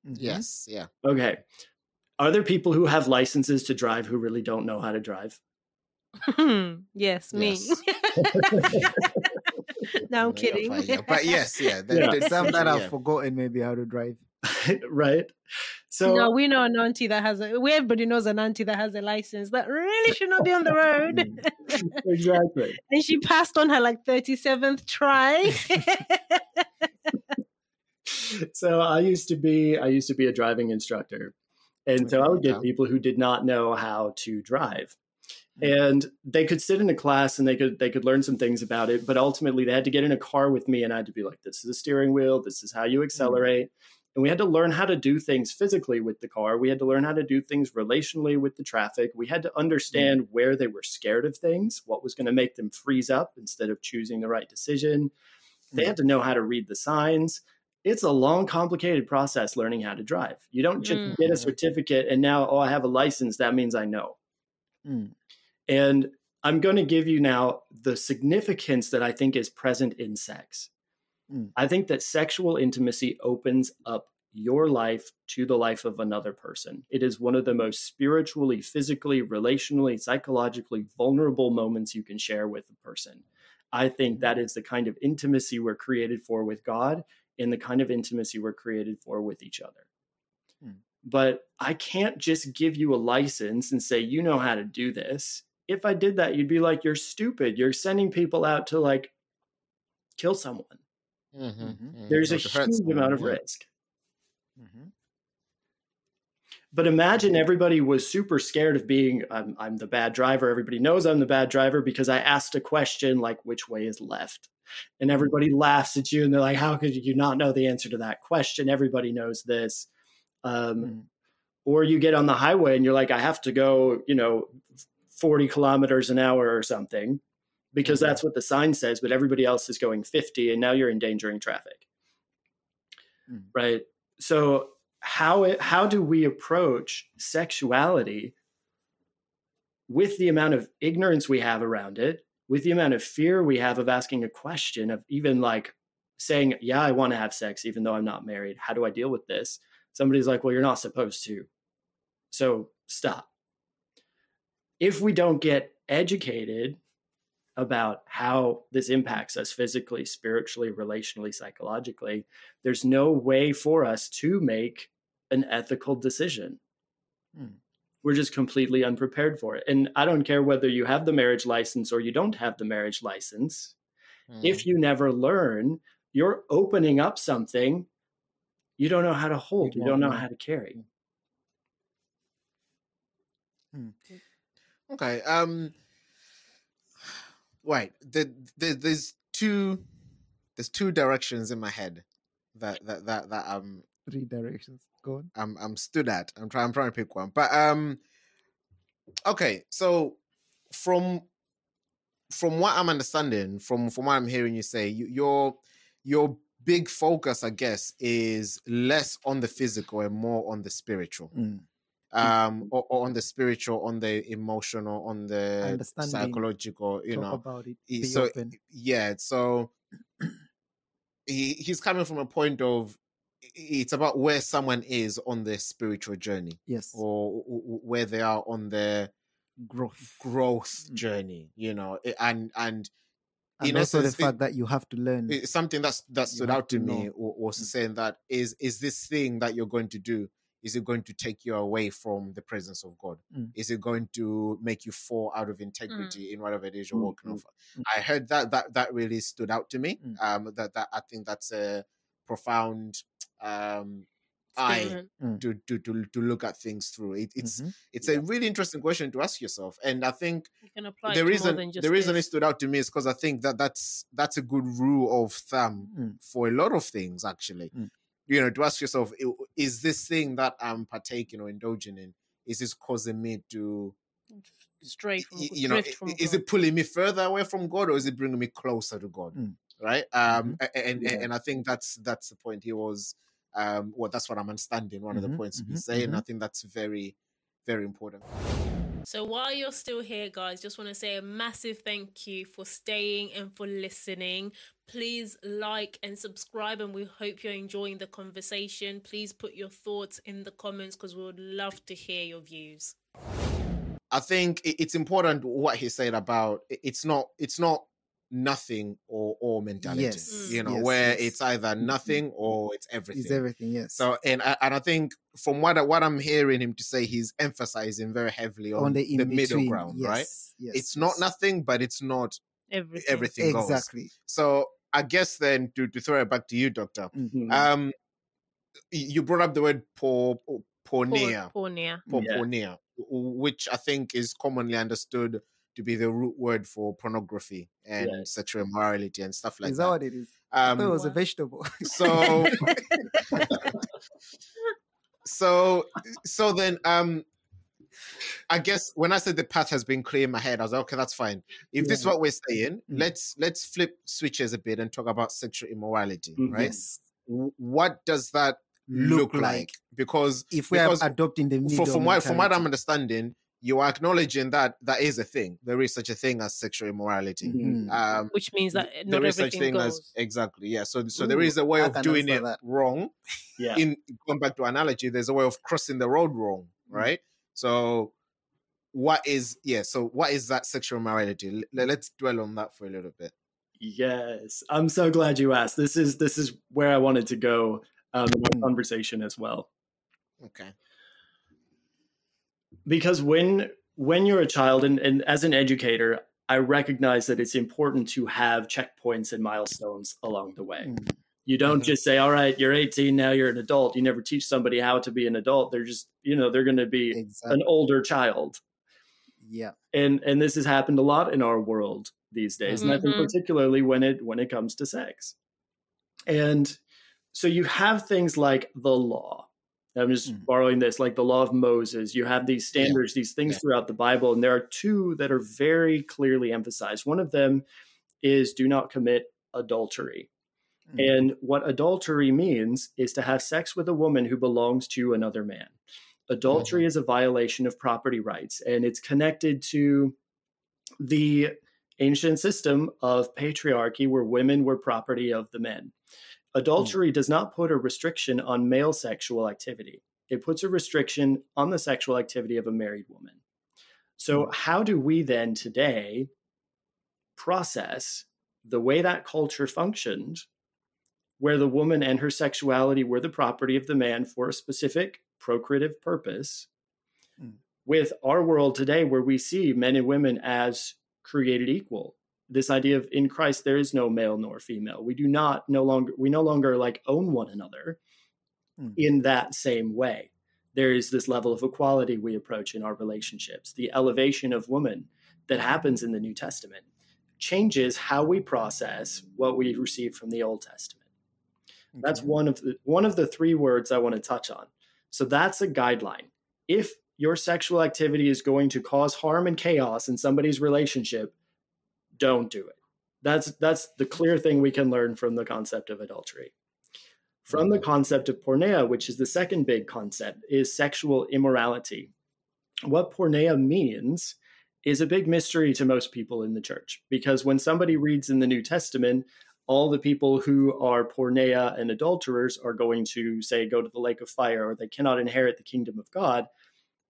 Mhm. Yes. Yeah. Okay. Are there people who have licenses to drive who really don't know how to drive? yes, me. Yes. no, I'm kidding. fine, yeah. But yes, yeah. there- Yeah. there's Some that essentially, have yeah. forgotten maybe how to drive. right? So no, we know an auntie that has a. We everybody knows an auntie that has a license that really should not be on the road, exactly. and she passed on her like thirty seventh try. So I used to be I used to be a driving instructor. And so I would get people who did not know how to drive. Mm. And they could sit in a class and they could they could learn some things about it, but ultimately they had to get in a car with me and I had to be like, this is a steering wheel, this is how you hmm. accelerate. And we had to learn how to do things physically with the car. We had to learn how to do things relationally with the traffic. We had to hmm. understand where they were scared of things, what was going to make them freeze up instead of choosing the right decision. They hmm. had to know how to read the signs. It's a long, complicated process learning how to drive. You don't just Mm. get a certificate and now, oh, I have a license. That means I know. Mm. And I'm going to give you now the significance that I think is present in sex. Mm. I think that sexual intimacy opens up your life to the life of another person. It is one of the most spiritually, physically, relationally, psychologically vulnerable moments you can share with a person. I think that is the kind of intimacy we're created for with God and the kind of intimacy we're created for with each other. Hmm. But I can't just give you a license and say, you know how to do this. If I did that, you'd be like, you're stupid. You're sending people out to like kill someone. Mhm, Mhm. mhm. There's a Or to hurt huge someone, amount of yeah. risk. Mhm. But imagine everybody was super scared of being, I'm, I'm the bad driver. Everybody knows I'm the bad driver because I asked a question like, which way is left? And everybody laughs at you and they're like, how could you not know the answer to that question? Everybody knows this. Um, Mm. Or you get on the highway and you're like, I have to go, you know, 40 kilometers an hour or something because Mhm. that's what the sign says, but everybody else is going 50 and now you're endangering traffic. Mm. Right. So how it, how do we approach sexuality with the amount of ignorance we have around it, with the amount of fear we have of asking a question of even like saying, "Yeah, I want to have sex even though I'm not married. How do I deal with this?" Somebody's like, "Well, you're not supposed to." So, stop. If we don't get educated about how this impacts us physically, spiritually, relationally, psychologically, there's no way for us to make an ethical decision. Hmm. We're just completely unprepared for it. And I don't care whether you have the marriage license or you don't have the marriage license. If you never learn, you're opening up something you don't know how to hold, you, You don't don't know know. how to carry. Okay. Um. Right. The, the, there's two. There's two directions in my head that that that that um Three directions. Go on. I'm I'm stood at. I'm trying I'm trying to pick one. But um okay, so from from what I'm understanding, from from what I'm hearing you say, you, your your big focus, I guess, is less on the physical and more on the spiritual. Mm. um or, or on the spiritual on the emotional on the psychological you Talk know about it. Be so open. yeah so he he's coming from a point of it's about where someone is on their spiritual journey Yes. or where they are on their growth. growth Mm. journey you know and and And also the essence, it- fact that you have to learn. it's something that's that stood out to to me was Mm. saying that is is this thing that you're going to do is it going to take you away from the presence of god Mm. is it going to make you fall out of integrity in whatever it is you're Mm, walking mm, off mm. i heard that that that really stood out to me Mm. um that that i think that's a profound um eye Mm. to, to to to look at things through it, it's Mhm. it's a really interesting question to ask yourself and i think You can apply the reason more than just the reason it stood out to me is because I think that that's that's a good rule of thumb Mm. for a lot of things. Actually, Mm. you know, to ask yourself, is this thing that I'm partaking or indulging in is this causing me to, Stray from you know, from is God. it pulling me further away from God or is it bringing me closer to God? Mm. Right. Um, a- a- and, Yeah. and I think that's that's the point he was. Um, well, that's what I'm understanding. One of the Mhm, points mhm, he's saying. I mhm. think that's very, very important. So while you're still here, guys, just want to say a massive thank you for staying and for listening. Please like and subscribe, and we hope you're enjoying the conversation. Please put your thoughts in the comments because we would love to hear your views. I think it's important what he said about it's not it's not nothing or or mentality. Yes, You know, yes, where yes. it's either Mm, mm, nothing mm. or it's everything. It's everything. Yes. So and I, and I think from what I, what I'm hearing him to say, he's emphasizing very heavily on, on the, the, middle ground, yes, right? Yes. It's not nothing, but it's not Everything. everything goes. Exactly. So I guess then to, to throw it back to you, Doctor. Mhm. Um, you brought up the word por, pornea. Pornia. por- Yeah. pornea, which I think is commonly understood to be the root word for pornography and Yes. sexual immorality and stuff like is that that. what it is? I thought it Um, was a vegetable. so, so, so then, um, I guess when I said the path has been clear in my head, I was like, okay, that's fine. If this is what we're saying, Mm. let's let's flip switches a bit and talk about sexual immorality, Mhm. right? yes. What does that Look look, like? like Because If we are because adopting the for, middle from what from what I'm understanding, you are acknowledging that that is a thing. There is such a thing as sexual immorality. Mhm. Um, Which means that th- not there is such everything thing goes. as exactly yeah. So so there Ooh, is a way I of doing it that. wrong. yeah. In going back to analogy, there's a way of crossing the road wrong, Mm. right? So what is yeah? So what is that sexual immorality? L- let's dwell on that for a little bit. Yes, I'm so glad you asked. This is this is where I wanted to go um, in Mm. conversation as well. Okay. Because when when you're a child and, and as an educator, I recognize that it's important to have checkpoints and milestones along the way. Mm. You don't Mhm. just say, "All right, you're 18 now, you're an adult." You never teach somebody how to be an adult. They're just, you know, they're going to be Exactly. an older child. Yeah. and and this has happened a lot in our world these days and i think Mhm. particularly when it when it comes to sex and so you have things like the law i'm just Mm. borrowing this like the law of moses you have these standards these things Yeah. throughout the bible and there are two that are very clearly emphasized one of them is do not commit adultery Mm. and what adultery means is to have sex with a woman who belongs to another man. Adultery is a violation of property rights, and it's connected to the ancient system of patriarchy where women were property of the men. Adultery does not put a restriction on male sexual activity, it puts a restriction on the sexual activity of a married woman. So, how do we then today process the way that culture functioned where the woman and her sexuality were the property of the man for a specific procreative purpose, Mm. with our world today where we see men and women as created equal. This idea of in Christ there is no male nor female. We do not no longer we no longer like own one another Mm. in that same way. There is this level of equality we approach in our relationships. The elevation of woman that happens in the New Testament changes how we process what we receive from the Old Testament. That's one of the one of the three words I want to touch on. So that's a guideline. If your sexual activity is going to cause harm and chaos in somebody's relationship, don't do it. That's that's the clear thing we can learn from the concept of adultery. from the concept of porneia, which is the second big concept, is sexual immorality. What porneia means is a big mystery to most people in the church because when somebody reads in the New Testament, all the people who are porneia and adulterers are going to say go to the lake of fire or they cannot inherit the kingdom of God.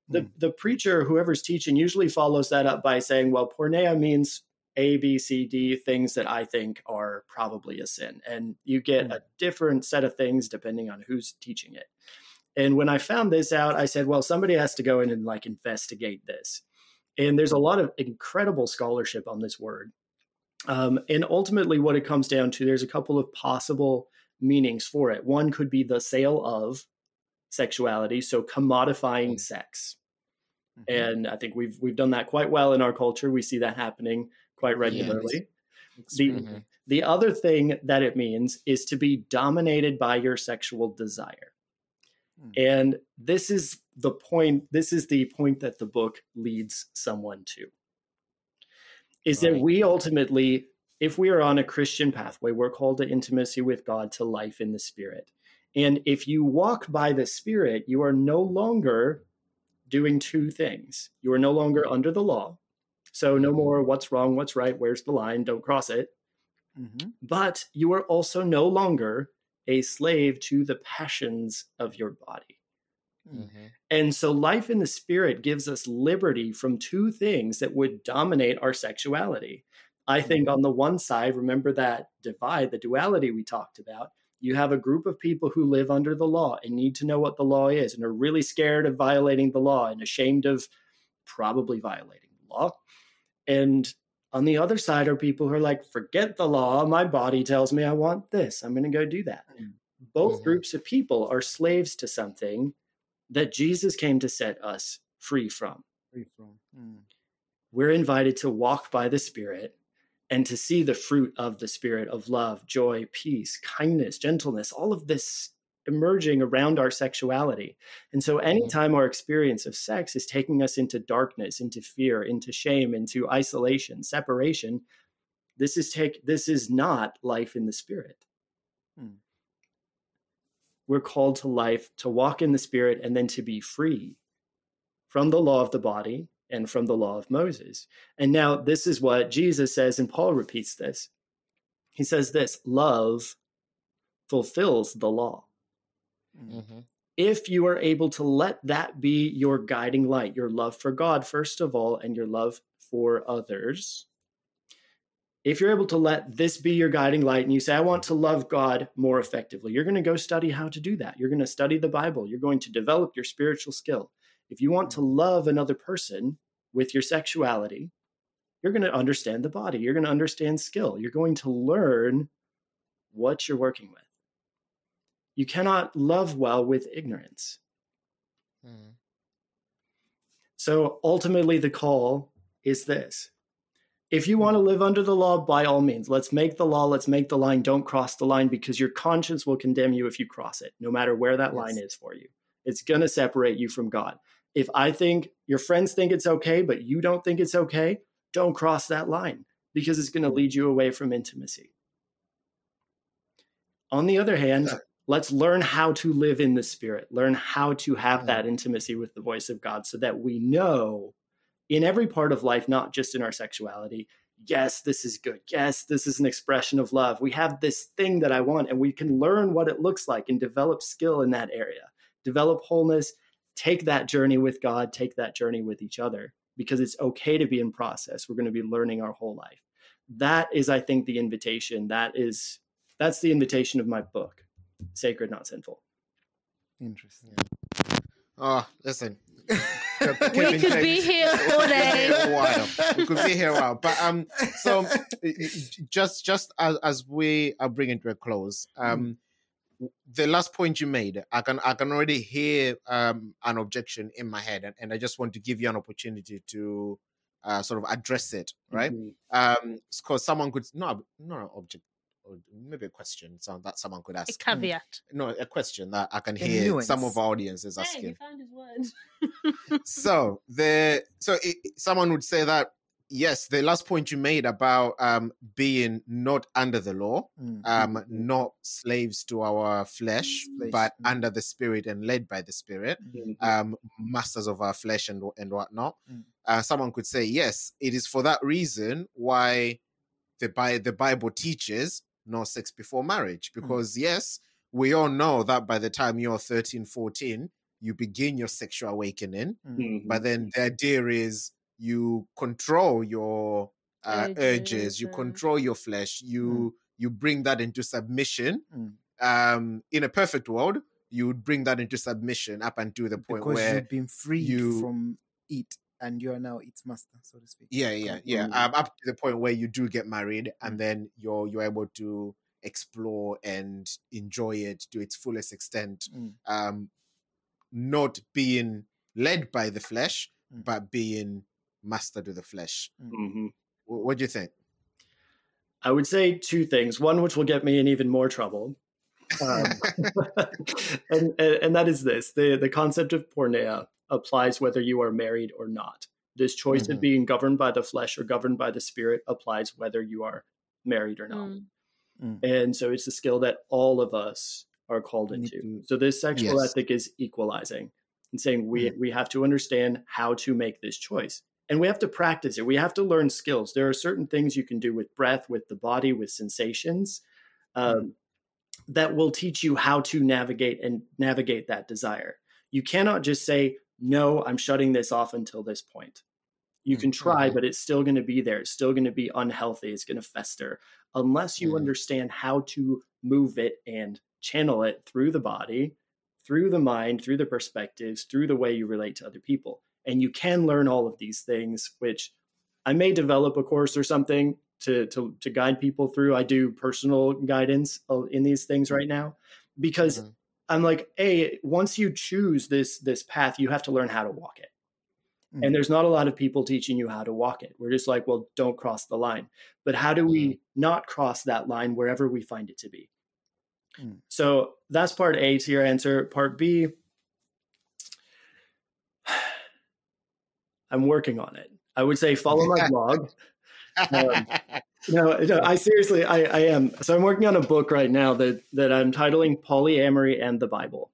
The, mm. the preacher, whoever's teaching, usually follows that up by saying, well, porneia means A, B, C, D, things that I think are probably a sin. And you get mm. a different set of things depending on who's teaching it. And when I found this out, I said, well, somebody has to go in and like investigate this. And there's a lot of incredible scholarship on this word. Um, and ultimately, what it comes down to, there's a couple of possible meanings for it. One could be the sale of sexuality, so commodifying mm. sex. Mm-hmm. And I think we've we've done that quite well in our culture. We see that happening quite regularly. the, mm-hmm. the other thing that it means is to be dominated by your sexual desire. Mm. And this is the point, this is the point that the book leads someone to. Is right. that we ultimately, if we are on a Christian pathway, we're called to intimacy with God, to life in the Spirit. And if you walk by the Spirit, you are no longer doing two things. You are no longer under the law. So, no more what's wrong, what's right, where's the line, don't cross it. Mm-hmm. But you are also no longer a slave to the passions of your body. Mm-hmm. And so, life in the spirit gives us liberty from two things that would dominate our sexuality. I think mm-hmm. on the one side, remember that divide, the duality we talked about. You have a group of people who live under the law and need to know what the law is and are really scared of violating the law and ashamed of probably violating the law. And on the other side are people who are like, forget the law. My body tells me I want this. I'm going to go do that. Mm-hmm. Both mm-hmm. groups of people are slaves to something that Jesus came to set us free from. Free from. Mm. We're invited to walk by the Spirit and to see the fruit of the Spirit of love, joy, peace, kindness, gentleness, all of this emerging around our sexuality. And so, mm-hmm. anytime our experience of sex is taking us into darkness, into fear, into shame, into isolation, separation, this is take this is not life in the spirit. Hmm. We're called to life, to walk in the spirit, and then to be free from the law of the body and from the law of Moses. And now, this is what Jesus says, and Paul repeats this. He says this love fulfills the law. Mm-hmm. If you are able to let that be your guiding light, your love for God, first of all, and your love for others, if you're able to let this be your guiding light and you say, I want to love God more effectively, you're going to go study how to do that. You're going to study the Bible. You're going to develop your spiritual skill. If you want to love another person with your sexuality, you're going to understand the body. You're going to understand skill. You're going to learn what you're working with. You cannot love well with ignorance. Hmm. So ultimately, the call is this. If you want to live under the law, by all means, let's make the law, let's make the line, don't cross the line because your conscience will condemn you if you cross it, no matter where that yes. line is for you. It's going to separate you from God. If I think your friends think it's okay, but you don't think it's okay, don't cross that line because it's going to lead you away from intimacy. On the other hand, let's learn how to live in the spirit. Learn how to have that intimacy with the voice of god so that we know in every part of life not just in our sexuality yes this is good. Yes this is an expression of love. We have this thing that i want and we can learn what it looks like and develop skill in that area. Develop wholeness. Take that journey with god. Take that journey with each other because it's okay to be in process. We're going to be learning our whole life. That is i think the invitation. That is that's the invitation of my book sacred, not sinful. Interesting. Oh, listen. we could be here all day. We could be here a while, but um, so just just as, as we are bringing to a close, um, mm. the last point you made, I can I can already hear um an objection in my head, and, and I just want to give you an opportunity to uh, sort of address it, right? Mm-hmm. Um, because someone could no, not an object or maybe a question so that someone could ask. A caveat. No, a question that I can hear some of our audiences asking. Hey, he found his word. so the so it, someone would say that yes, the last point you made about um, being not under the law, Mm. um, not slaves to our flesh, Flesh, but mm. under the spirit and led by the spirit, Mhm. um, masters of our flesh and and whatnot. Mm. Uh, someone could say, yes, it is for that reason why the Bi- the Bible teaches no sex before marriage, because yes, we all know that by the time you're 13, 14, you begin your sexual awakening Mm. Mhm. but then the idea is you control your uh, urges, Urges you control your flesh you you bring that into submission Mm. um in a perfect world you would bring that into submission up until the point because where you've been freed you- from it and you are now its master, so to speak. yeah yeah yeah Mm. um, up to the point where you do get married and Mm. then you're you're able to explore and enjoy it to its fullest extent Mm. um not being led by the flesh Mm. but being mastered with the flesh Mhm. Wh- what do you think I would say two things. One, which will get me in even more trouble, um, and, and and that is this: the the concept of porneia applies whether you are married or not. This choice Mhm. of being governed by the flesh or governed by the spirit applies whether you are married or not. Mm. And so it's a skill that all of us are called into. to- So this sexual Yes. ethic is equalizing and saying we we have to understand how to make this choice. And we have to practice it. We have to learn skills. There are certain things you can do with breath, with the body, with sensations um, that will teach you how to navigate and navigate that desire. You cannot just say, no, I'm shutting this off until this point. You can try, Mhm. but it's still going to be there. It's still going to be unhealthy. It's going to fester unless you Mhm. understand how to move it and channel it through the body, through the mind, through the perspectives, through the way you relate to other people. And you can learn all of these things, which I may develop a course or something to to, to guide people through. I do personal guidance uh, in these things right now because Mhm. I'm like, a once you choose this this path, you have to learn how to walk it. Mm. And there's not a lot of people teaching you how to walk it. We're just like, well, don't cross the line. But how do we not cross that line wherever we find it to be? Mm. So that's part A to your answer. Part B, I'm working on it. I would say follow my blog. Um, No, no, I seriously, I, I am. So I'm working on a book right now that that I'm titling "Polyamory and the Bible,"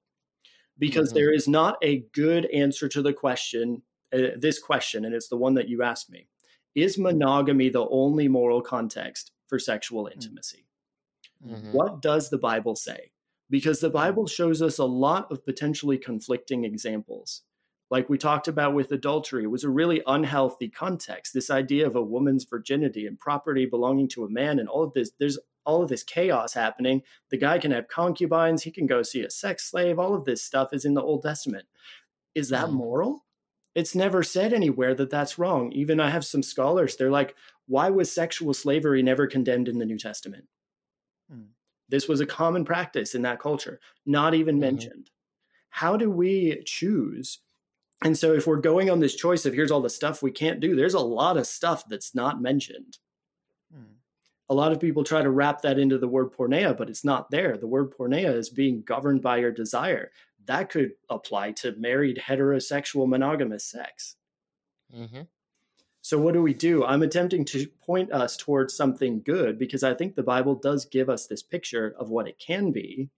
because Mhm. there is not a good answer to the question, uh, this question, and it's the one that you asked me: Is monogamy the only moral context for sexual intimacy? Mhm. What does the Bible say? Because the Bible shows us a lot of potentially conflicting examples. Like we talked about with adultery, it was a really unhealthy context. This idea of a woman's virginity and property belonging to a man, and all of this, there's all of this chaos happening. The guy can have concubines, he can go see a sex slave. All of this stuff is in the Old Testament. Is that Mm. moral? It's never said anywhere that that's wrong. Even I have some scholars, they're like, why was sexual slavery never condemned in the New Testament? Mm. This was a common practice in that culture, not even Mhm. mentioned. How do we choose? And so, if we're going on this choice of here's all the stuff we can't do, there's a lot of stuff that's not mentioned. Mm. A lot of people try to wrap that into the word porneia, but it's not there. The word porneia is being governed by your desire. That could apply to married, heterosexual, monogamous sex. Mhm. So, what do we do? I'm attempting to point us towards something good because I think the Bible does give us this picture of what it can be,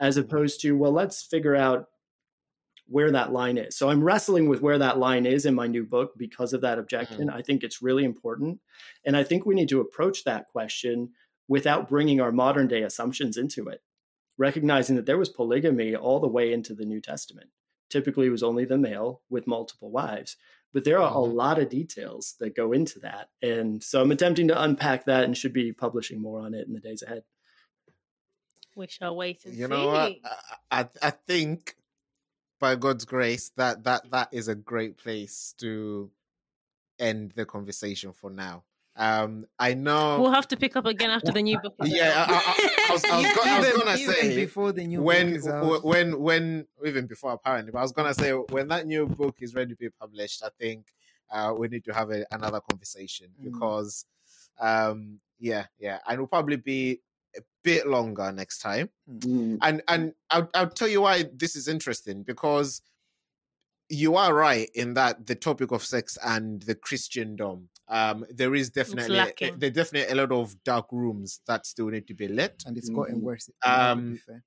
as opposed to, well, let's figure out where that line is. So, I'm wrestling with where that line is in my new book because of that objection. I think it's really important. And I think we need to approach that question without bringing our modern day assumptions into it, recognizing that there was polygamy all the way into the New Testament. Typically, it was only the male with multiple wives but there are a Mhm. lot of details that go into that and so i'm attempting to unpack that and should be publishing more on it in the days ahead We shall wait and you see. know I, I i think by god's grace that that that is a great place to end the conversation for now um i know We'll have to pick up again after the new book. Yeah. I- I- I was- I was go- I was Even- gonna even say, before the new when book is when when even before apparently but i was gonna say when that new book is ready to be published i think uh we need to have a, another conversation Mm. because um yeah yeah and we'll probably be a bit longer next time and and I'll, I'll tell you why this is interesting because you are right in that the topic of sex and the christendom um, there is definitely lacking. there definitely a lot of dark rooms that still need to be lit. and it's gotten Mhm. worse. now, to be Um,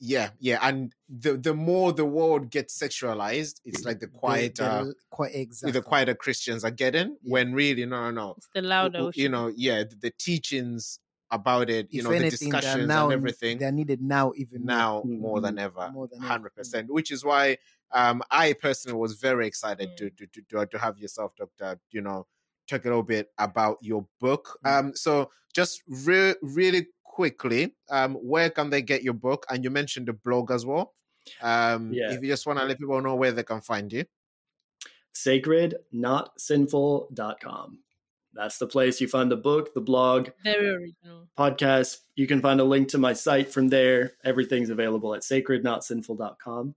Yeah, yeah, and the the more the world gets sexualized, it's like the The- quieter the- quite exactly. the quieter Christians are getting. Yeah. When really, no, no, no. It's the louder. w- you know, yeah, the, the teachings about it, you If know, the anything, they're discussions now and everything they're needed now even now more Mhm. than ever, More than ever. hundred percent. Which is why um, I personally was very excited to, to to to to have yourself, Doctor. You know, talk a little bit about your book. Mm. Um, so just re- really quickly, um, where can they get your book? And you mentioned the blog as well. Um, Yeah. if you just want to let people know where they can find you. sacrednotsinful.com. That's the place you find the book, the blog, Very original. podcast. You can find a link to my site from there. Everything's available at sacrednotsinful.com.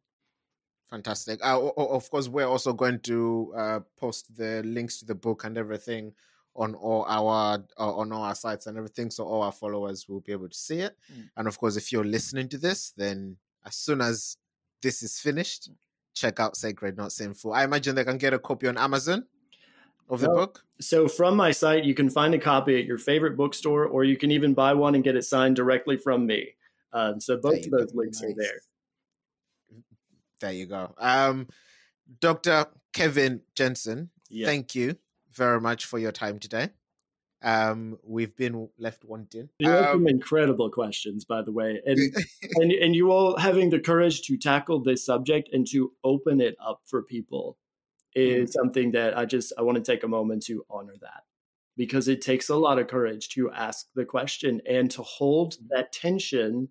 Fantastic. Uh, o- o- of course, we're also going to uh, post the links to the book and everything on all our uh, on all our sites and everything, so all our followers will be able to see it. Mm. And of course, if you're listening to this, then as soon as this is finished, check out Sacred Not Sinful. I imagine they can get a copy on Amazon of the book. So, from my site, you can find a copy at your favorite bookstore, or you can even buy one and get it signed directly from me. Um, so, both of those links are there. There you go. Um, Dr. Kevin Jenson, Yeah. thank you very much for your time today. Um, we've been left wanting. You have Um, some incredible questions, by the way, and, and and you all having the courage to tackle this subject and to open it up for people is something that I just I want to take a moment to honor that because it takes a lot of courage to ask the question and to hold that tension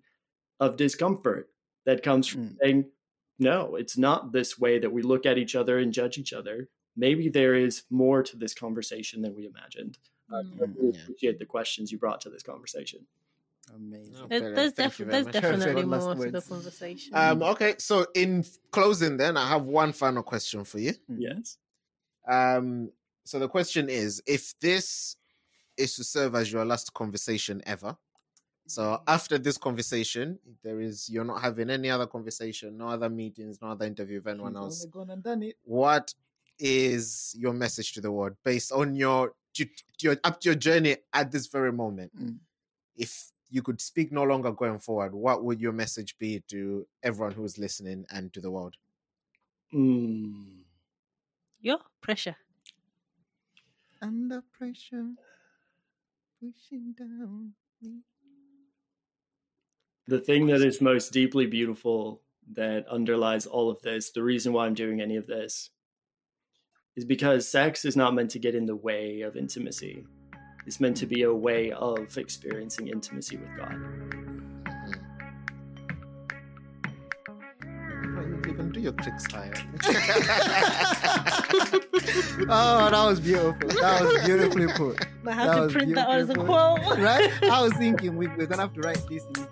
of discomfort that comes from Mm. saying no, it's not this way that we look at each other and judge each other. Maybe there is more to this conversation than we imagined. Uh, I Mm. really Yeah. appreciate the questions you brought to this conversation. Amazing. No, There- there's def- you there's definitely One last more to the conversation. Um, okay, so in closing, then I have one final question for you. Mhm. Yes. Um, so the question is: If this is to serve as your last conversation ever, so after this conversation, there is you're not having any other conversation, no other meetings, no other interview with anyone He's else. only gone and done it. What is your message to the world based on your to, to your up to your journey at this very moment? Mm. If you could speak no longer going forward, what would your message be to everyone who's listening and to the world? Mm. Yo, pressure. Under pressure, pushing down. The thing that is most deeply beautiful that underlies all of this, the reason why I'm doing any of this, is because sex is not meant to get in the way of intimacy. It's meant to be a way of experiencing intimacy with God. You can do your trick style. Oh, that was beautiful. That was beautifully put. I That have to print that as a quote. Right? I was thinking we, we're gonna have to write this in